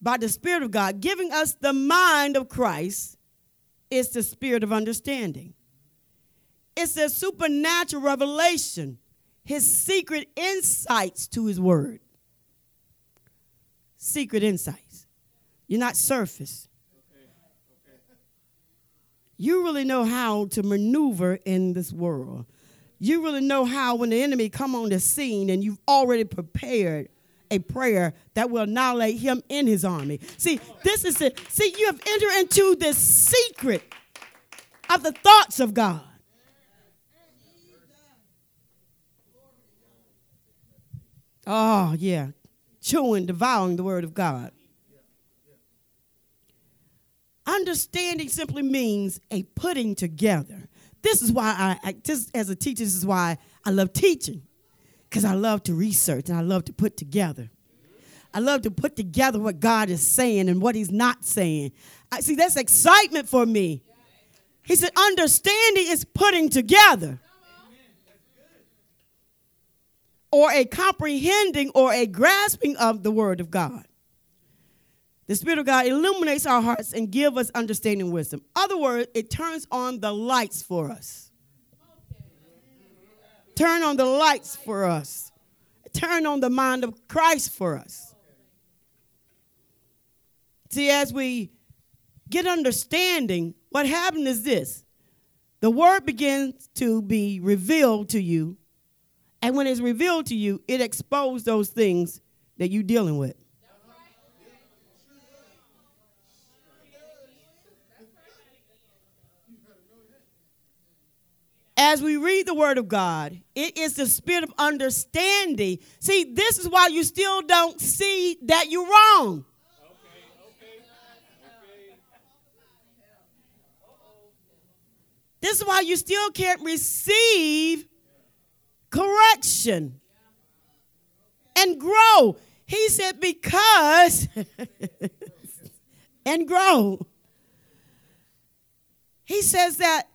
by the Spirit of God, giving us the mind of Christ, is the spirit of understanding. It's a supernatural revelation, his secret insights to his word. Secret insights. You're not surface. You really know how to maneuver in this world. You really know how when the enemy come on the scene and you've already prepared a prayer that will annihilate him in his army. See, this is it. See, you have entered into the secret of the thoughts of God. Oh, yeah. Chewing, devouring the word of God. Understanding simply means a putting together. This is why I, I just as a teacher, this is why I love teaching. Because I love to research and I love to put together. I love to put together what God is saying and what He's not saying. I see that's excitement for me. He said, understanding is putting together or a comprehending or a grasping of the word of God. The Spirit of God illuminates our hearts and give us understanding wisdom. Other words, it turns on the lights for us. Turn on the lights for us. Turn on the mind of Christ for us. See, as we get understanding, what happened is this the word begins to be revealed to you and when it's revealed to you, it exposes those things that you're dealing with. As we read the Word of God, it is the spirit of understanding. See, this is why you still don't see that you're wrong. This is why you still can't receive correction and grow. He said, because, [laughs] and grow. He says that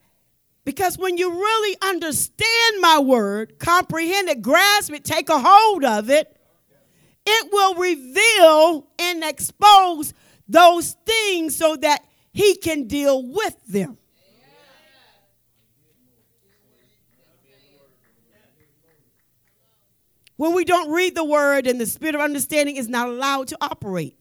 because when you really understand my word, comprehend it, grasp it, take a hold of it, it will reveal and expose those things so that he can deal with them. when we don't read the word and the spirit of understanding is not allowed to operate.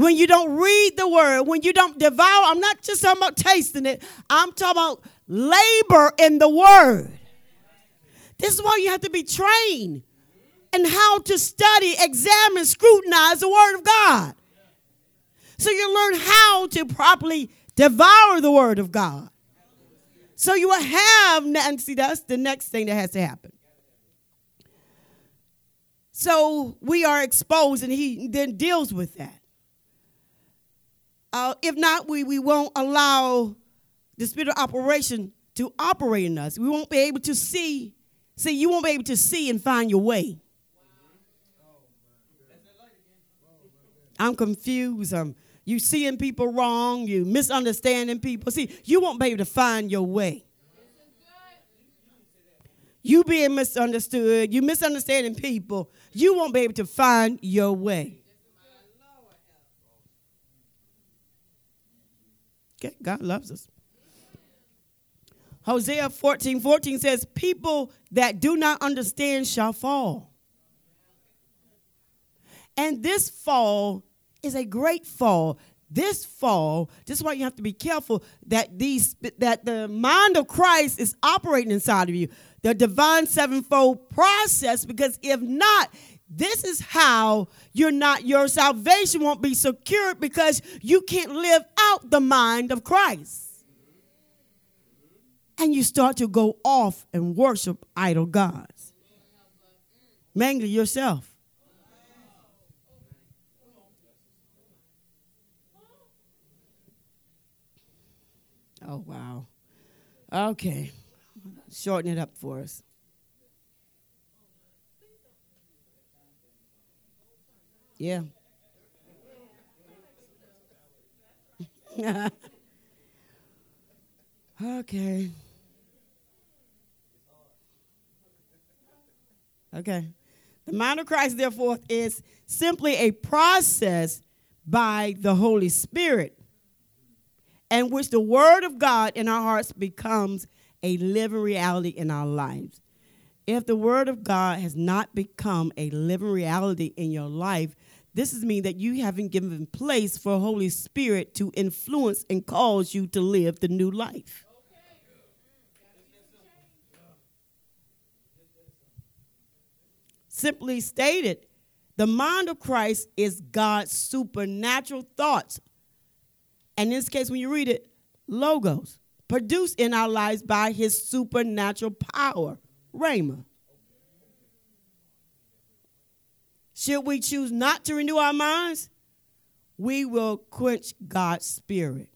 When you don't read the word, when you don't devour, I'm not just talking about tasting it, I'm talking about labor in the word. This is why you have to be trained in how to study, examine, scrutinize the word of God. So you learn how to properly devour the word of God. So you will have, and see, that's the next thing that has to happen. So we are exposed, and he then deals with that. Uh, if not, we, we won't allow the spirit of operation to operate in us. We won't be able to see. See, you won't be able to see and find your way. I'm confused. I'm you seeing people wrong. You misunderstanding people. See, you won't be able to find your way. You being misunderstood, you misunderstanding people, you won't be able to find your way. Okay, God loves us. Hosea 14 14 says, People that do not understand shall fall. And this fall is a great fall. This fall, this is why you have to be careful that these that the mind of Christ is operating inside of you, the divine sevenfold process. Because if not, this is how you're not your salvation won't be secured because you can't live out the mind of Christ and you start to go off and worship idol gods, mainly yourself. Oh, wow. Okay. Shorten it up for us. Yeah. [laughs] okay. Okay. The mind of Christ, therefore, is simply a process by the Holy Spirit, in which the Word of God in our hearts becomes a living reality in our lives. If the Word of God has not become a living reality in your life, this is mean that you haven't given place for Holy Spirit to influence and cause you to live the new life. Simply stated, the mind of Christ is God's supernatural thoughts. And in this case, when you read it, logos, produced in our lives by his supernatural power, Rhema. Should we choose not to renew our minds, we will quench God's spirit.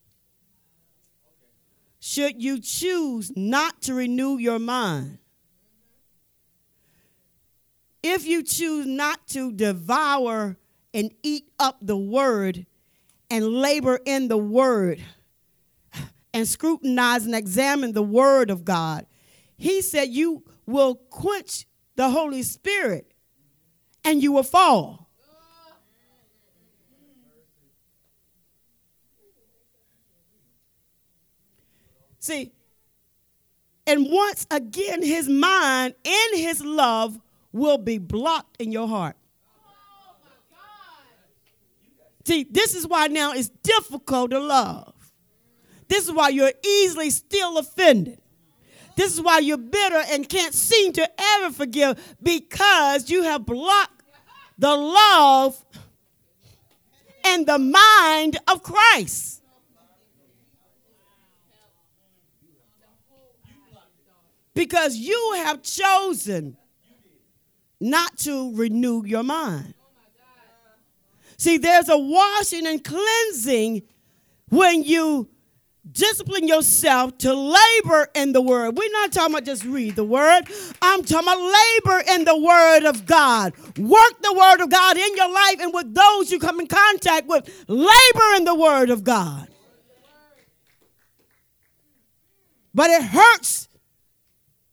Should you choose not to renew your mind, if you choose not to devour and eat up the word and labor in the word and scrutinize and examine the word of God, he said you will quench the Holy Spirit and you will fall. See, and once again, his mind and his love will be blocked in your heart. See, this is why now it's difficult to love. This is why you're easily still offended. This is why you're bitter and can't seem to ever forgive because you have blocked the love and the mind of Christ. Because you have chosen not to renew your mind. See, there's a washing and cleansing when you discipline yourself to labor in the word. We're not talking about just read the word. I'm talking about labor in the word of God. Work the word of God in your life and with those you come in contact with. Labor in the word of God. But it hurts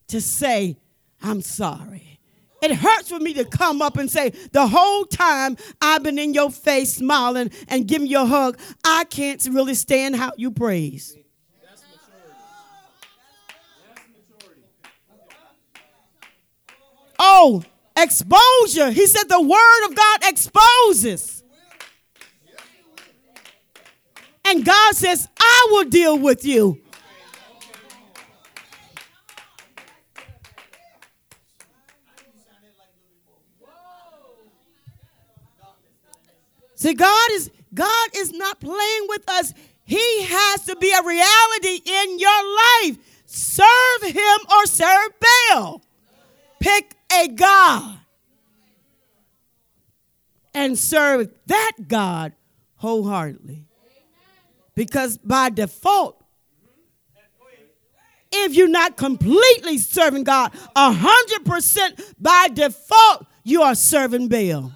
to say, I'm sorry. It hurts for me to come up and say, the whole time I've been in your face smiling and giving you a hug, I can't really stand how you praise. Oh, exposure. He said the word of God exposes. And God says, I will deal with you. See, God is God is not playing with us. He has to be a reality in your life. Serve him or serve Baal. Pick a God and serve that God wholeheartedly. Because by default, if you're not completely serving God, 100% by default, you are serving Baal.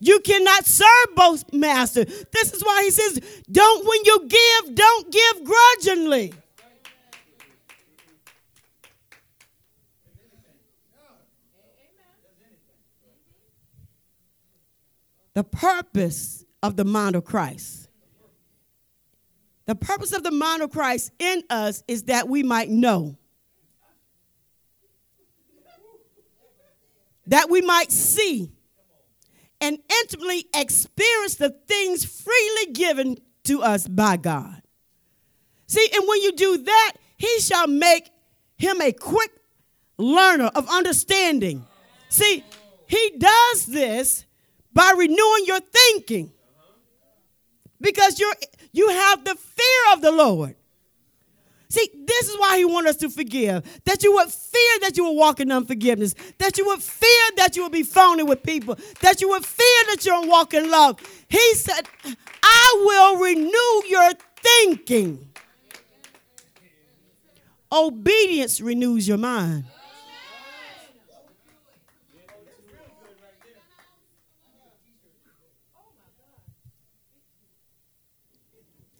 You cannot serve both masters. This is why he says, don't, when you give, don't give grudgingly. The purpose of the mind of Christ. The purpose of the mind of Christ in us is that we might know, that we might see, and intimately experience the things freely given to us by God. See, and when you do that, he shall make him a quick learner of understanding. See, he does this by renewing your thinking. Because you're you have the fear of the Lord. See, this is why he wants us to forgive. That you would fear that you will walk in unforgiveness. That you would fear that you would be phony with people. That you would fear that you don't walk in love. He said, I will renew your thinking. Obedience renews your mind.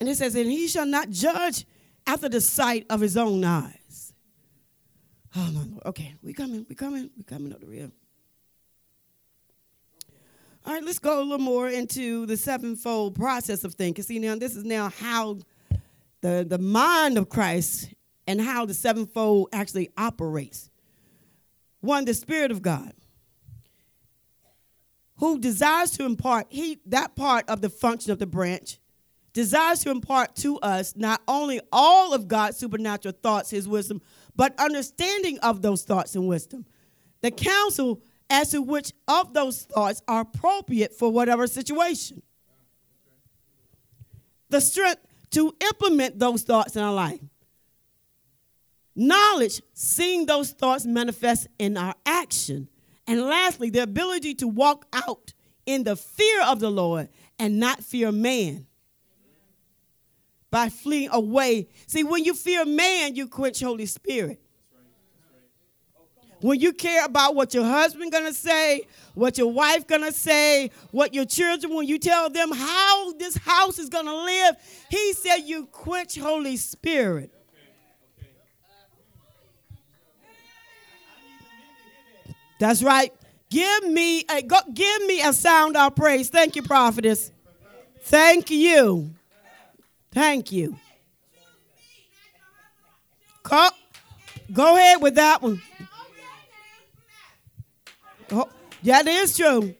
And it says, and he shall not judge after the sight of his own eyes. Oh my Lord. Okay, we coming, we coming, we coming up the real. All right, let's go a little more into the sevenfold process of thinking. See, now this is now how the, the mind of Christ and how the sevenfold actually operates. One, the Spirit of God, who desires to impart he that part of the function of the branch desires to impart to us not only all of God's supernatural thoughts, his wisdom, but understanding of those thoughts and wisdom. The counsel as to which of those thoughts are appropriate for whatever situation. The strength to implement those thoughts in our life. Knowledge, seeing those thoughts manifest in our action. And lastly, the ability to walk out in the fear of the Lord and not fear man by fleeing away. See, when you fear man, you quench Holy Spirit. When you care about what your husband gonna say, what your wife gonna say, what your children, when you tell them how this house is gonna live, he said you quench Holy Spirit. That's right. Give me a go, give me a sound of praise. Thank you, prophetess. Thank you. Thank you. Go, go ahead with that one. Oh, that is true.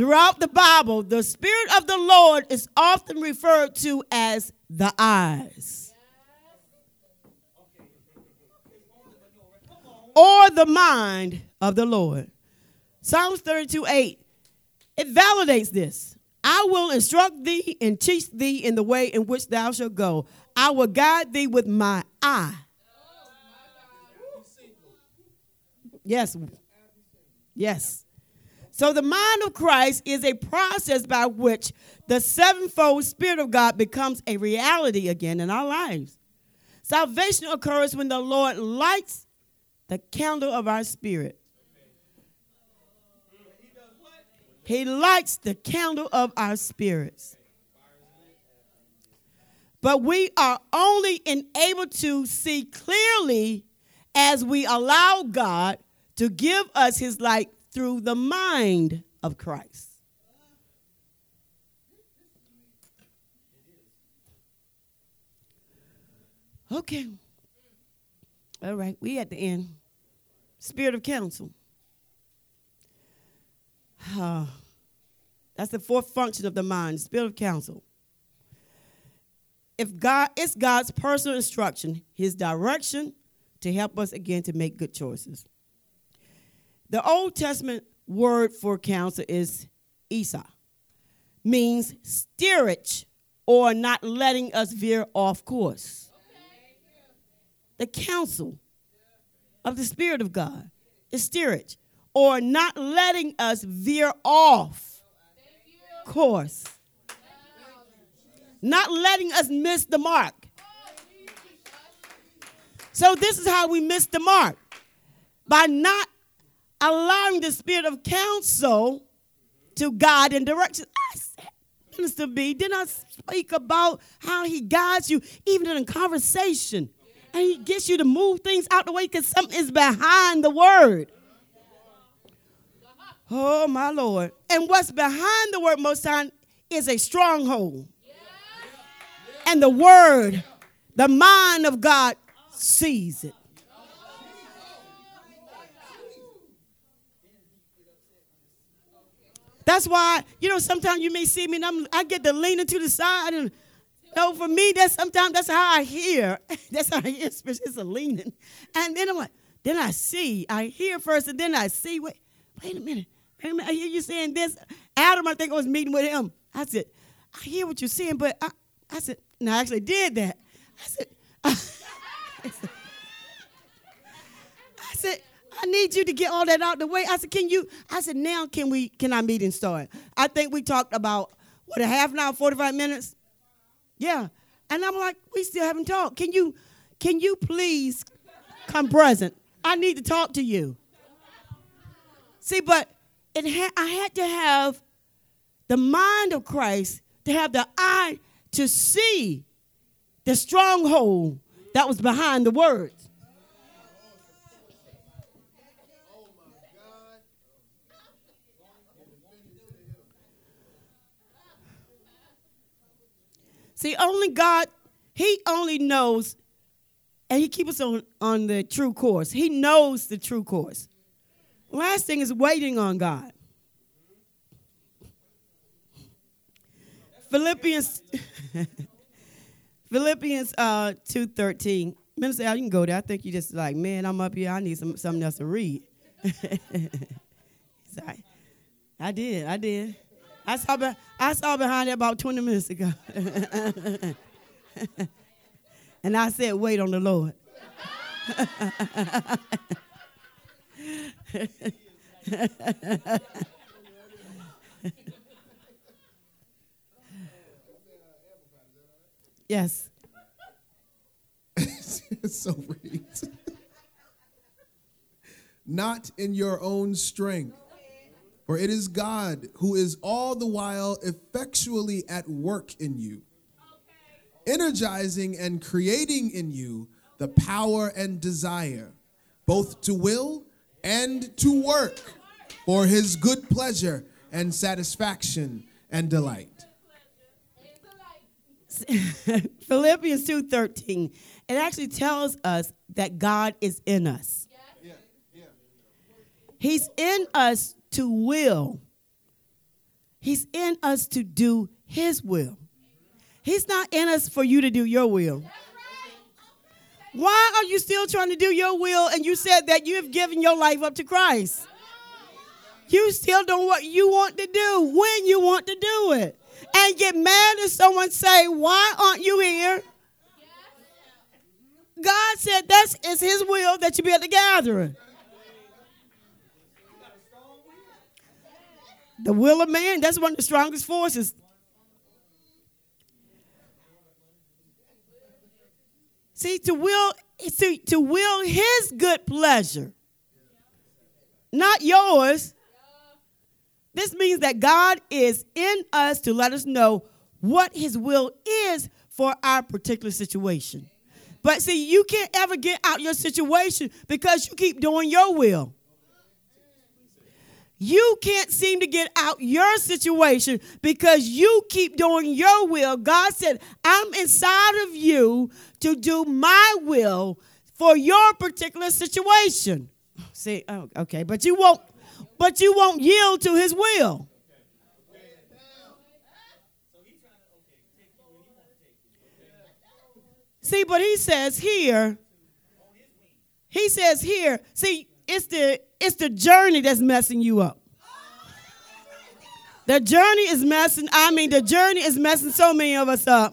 throughout the Bible, the Spirit of the Lord is often referred to as the eyes. Or the mind of the Lord. Psalms 32 8, it validates this. I will instruct thee and teach thee in the way in which thou shalt go. I will guide thee with my eye. Yes. Yes. So the mind of Christ is a process by which the sevenfold Spirit of God becomes a reality again in our lives. Salvation occurs when the Lord lights the candle of our spirit. He lights the candle of our spirits. But we are only enabled to see clearly as we allow God to give us his light through the mind of Christ. Okay. All right, we at the end. Spirit of counsel. Uh, that's the fourth function of the mind, spirit of counsel. If God, it's God's personal instruction, His direction to help us again to make good choices. The Old Testament word for counsel is Isa, means steerage or not letting us veer off course. The counsel of the Spirit of God is steerage or not letting us veer off course, not letting us miss the mark. So, this is how we miss the mark by not allowing the spirit of counsel to guide and direct. Said, Minister B, did I speak about how he guides you even in a conversation? And he gets you to move things out the way because something is behind the word. Oh, my Lord. And what's behind the word most time is a stronghold. And the word, the mind of God sees it. That's why, you know, sometimes you may see me and I'm, I get to leaning to the side. And, know, for me, that's sometimes that's how I hear. [laughs] that's how I hear, it's a leaning. And then I'm like, then I see. I hear first and then I see. Wait, wait a minute. Wait a minute. I hear you saying this. Adam, I think I was meeting with him. I said, I hear what you're saying, but I, I said, no, I actually did that. I said, [laughs] I said, I need you to get all that out the way. I said, can you? I said, now can we? Can our meeting start? I think we talked about what a half an hour, forty five minutes. Yeah, and I'm like, we still haven't talked. Can you? Can you please come present? I need to talk to you. See, but it ha- I had to have the mind of Christ to have the eye to see the stronghold that was behind the words. See, only God, He only knows, and He keeps us on, on the true course. He knows the true course. Last thing is waiting on God. Philippians [laughs] Philippians uh, 2.13. Minister Al, you can go there. I think you just like, man, I'm up here. I need some, something else to read. [laughs] Sorry. I did. I did. I saw, be, I saw behind it about 20 minutes ago. [laughs] and I said, wait on the Lord. [laughs] yes. [laughs] so reads. Not in your own strength. For it is God who is all the while effectually at work in you, energizing and creating in you the power and desire, both to will and to work for his good pleasure and satisfaction and delight. [laughs] Philippians 2:13. It actually tells us that God is in us. He's in us to will. He's in us to do his will. He's not in us for you to do your will. Why are you still trying to do your will and you said that you have given your life up to Christ? You still don't what you want to do when you want to do it. And get mad if someone say, "Why aren't you here?" God said that's is his will that you be at the gathering. The will of man, that's one of the strongest forces. See, to will, see, to will his good pleasure, not yours. This means that God is in us to let us know what his will is for our particular situation. But see, you can't ever get out your situation because you keep doing your will. You can't seem to get out your situation because you keep doing your will. God said, I'm inside of you to do my will for your particular situation. See, oh, okay, but you won't but you won't yield to his will. See, but he says here, he says here, see, it's the it's the journey that's messing you up. The journey is messing, I mean, the journey is messing so many of us up.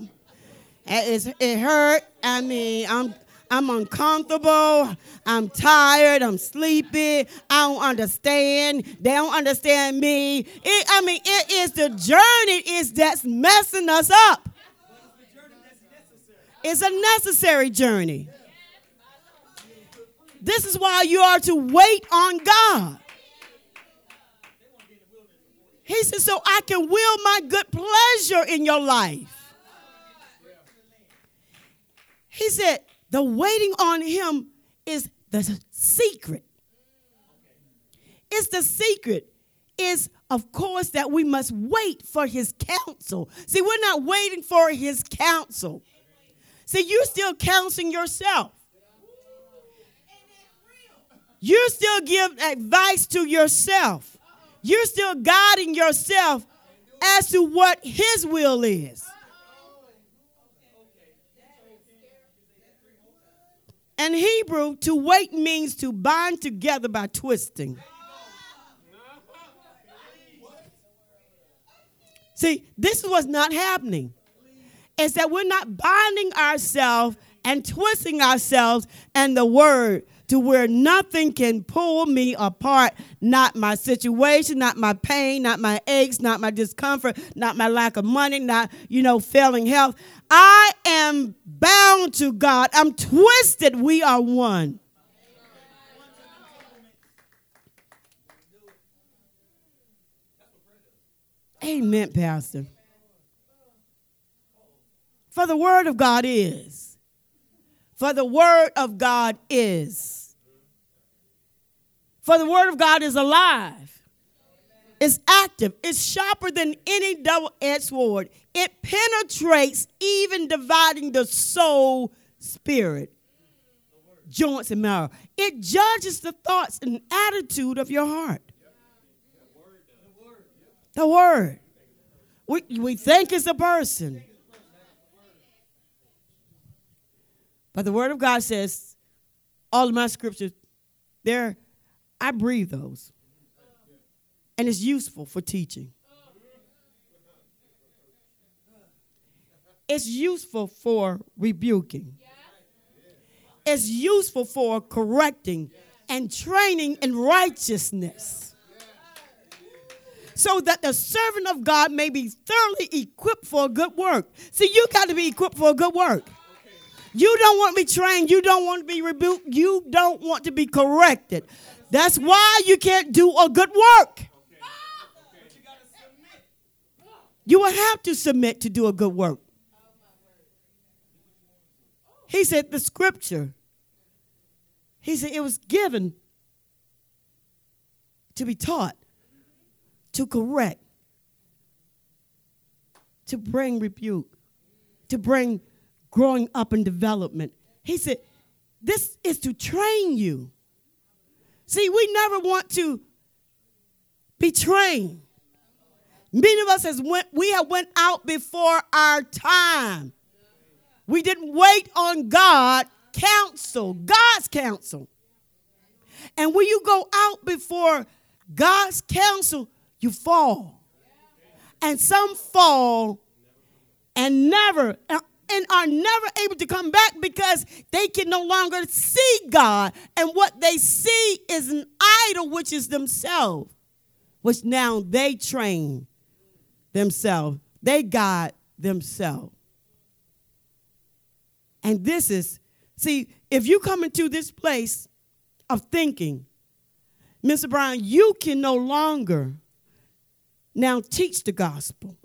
It, it hurt. I mean, I'm I'm uncomfortable. I'm tired. I'm sleepy. I don't understand. They don't understand me. It, I mean, it is the journey is that's messing us up. It's a necessary journey. This is why you are to wait on God. He says, so I can will my good pleasure in your life. He said, the waiting on him is the secret. It's the secret is of course that we must wait for his counsel. See, we're not waiting for his counsel. See, you're still counseling yourself. You still give advice to yourself. You're still guiding yourself as to what his will is. And Hebrew, to wait means to bind together by twisting. See, this is what's not happening. Is that we're not binding ourselves and twisting ourselves and the word to where nothing can pull me apart. Not my situation, not my pain, not my aches, not my discomfort, not my lack of money, not, you know, failing health. I am bound to God. I'm twisted. We are one. Amen, Pastor. For the word of God is. For the word of God is. For the word of God is alive. It's active. It's sharper than any double edged sword. It penetrates, even dividing the soul, spirit, joints, and marrow. It judges the thoughts and attitude of your heart. The word. We, we think it's a person. But the word of God says, all of my scriptures, there, I breathe those. And it's useful for teaching. It's useful for rebuking. It's useful for correcting and training in righteousness so that the servant of God may be thoroughly equipped for a good work. See, you got to be equipped for a good work. You don't want to be trained. You don't want to be rebuked. You don't want to be corrected. That's why you can't do a good work. You will have to submit to do a good work. He said the scripture. He said it was given to be taught to correct, to bring rebuke, to bring growing up and development. He said, This is to train you. See, we never want to be trained. Many of us has went, we have went out before our time. We didn't wait on God counsel, God's counsel. And when you go out before God's counsel, you fall. And some fall and never and are never able to come back because they can no longer see God. And what they see is an idol, which is themselves, which now they train themselves. They guide themselves. And this is, see, if you come into this place of thinking, Mr. Brown, you can no longer now teach the gospel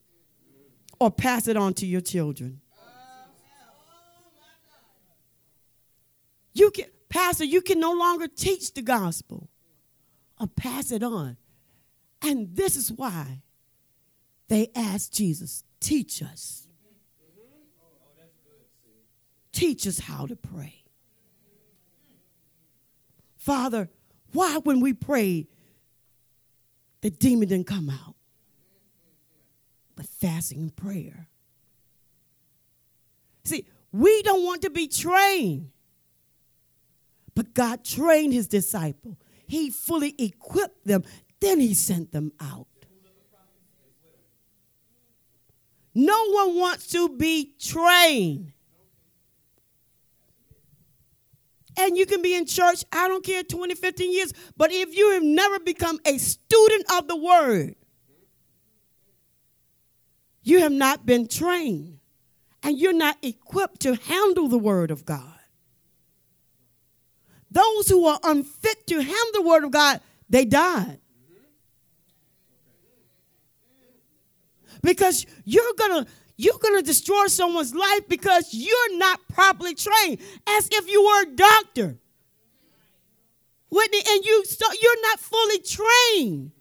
or pass it on to your children. You can, Pastor, you can no longer teach the gospel or pass it on. And this is why they asked Jesus, teach us. Teach us how to pray. Father, why when we prayed, the demon didn't come out? but fasting and prayer. See, we don't want to be trained. But God trained his disciple. He fully equipped them, then he sent them out. No one wants to be trained. And you can be in church, I don't care, 20, 15 years, but if you have never become a student of the word, you have not been trained and you're not equipped to handle the Word of God. Those who are unfit to handle the Word of God, they died. Because you're to you're to destroy someone's life because you're not properly trained, as if you were a doctor. Whitney, and you you're not fully trained.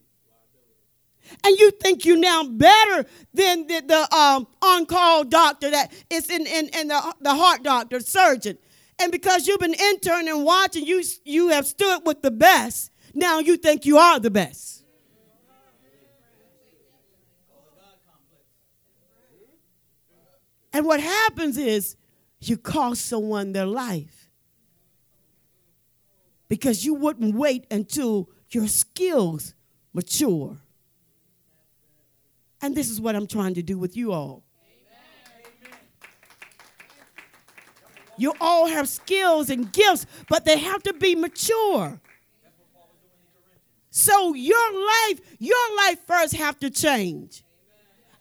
And you think you're now better than the, the um, on-call doctor that is in, in, in the, the heart doctor, surgeon. And because you've been interning and watching, you, you have stood with the best. Now you think you are the best. And what happens is you cost someone their life because you wouldn't wait until your skills mature. And this is what I'm trying to do with you all. You all have skills and gifts, but they have to be mature. So your life, your life first have to change.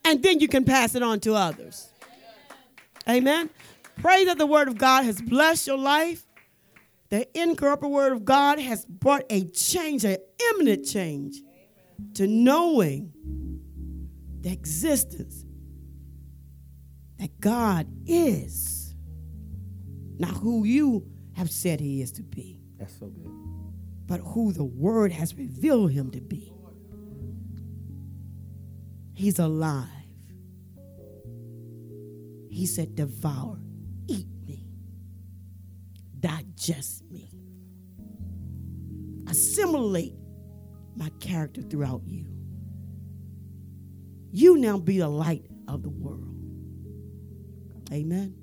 And then you can pass it on to others. Amen. Pray that the word of God has blessed your life. The incorruptible word of God has brought a change, an imminent change to knowing the existence that God is, not who you have said he is to be. That's so good. But who the word has revealed him to be. He's alive. He said, Devour, eat me, digest me, assimilate my character throughout you. You now be the light of the world. Amen.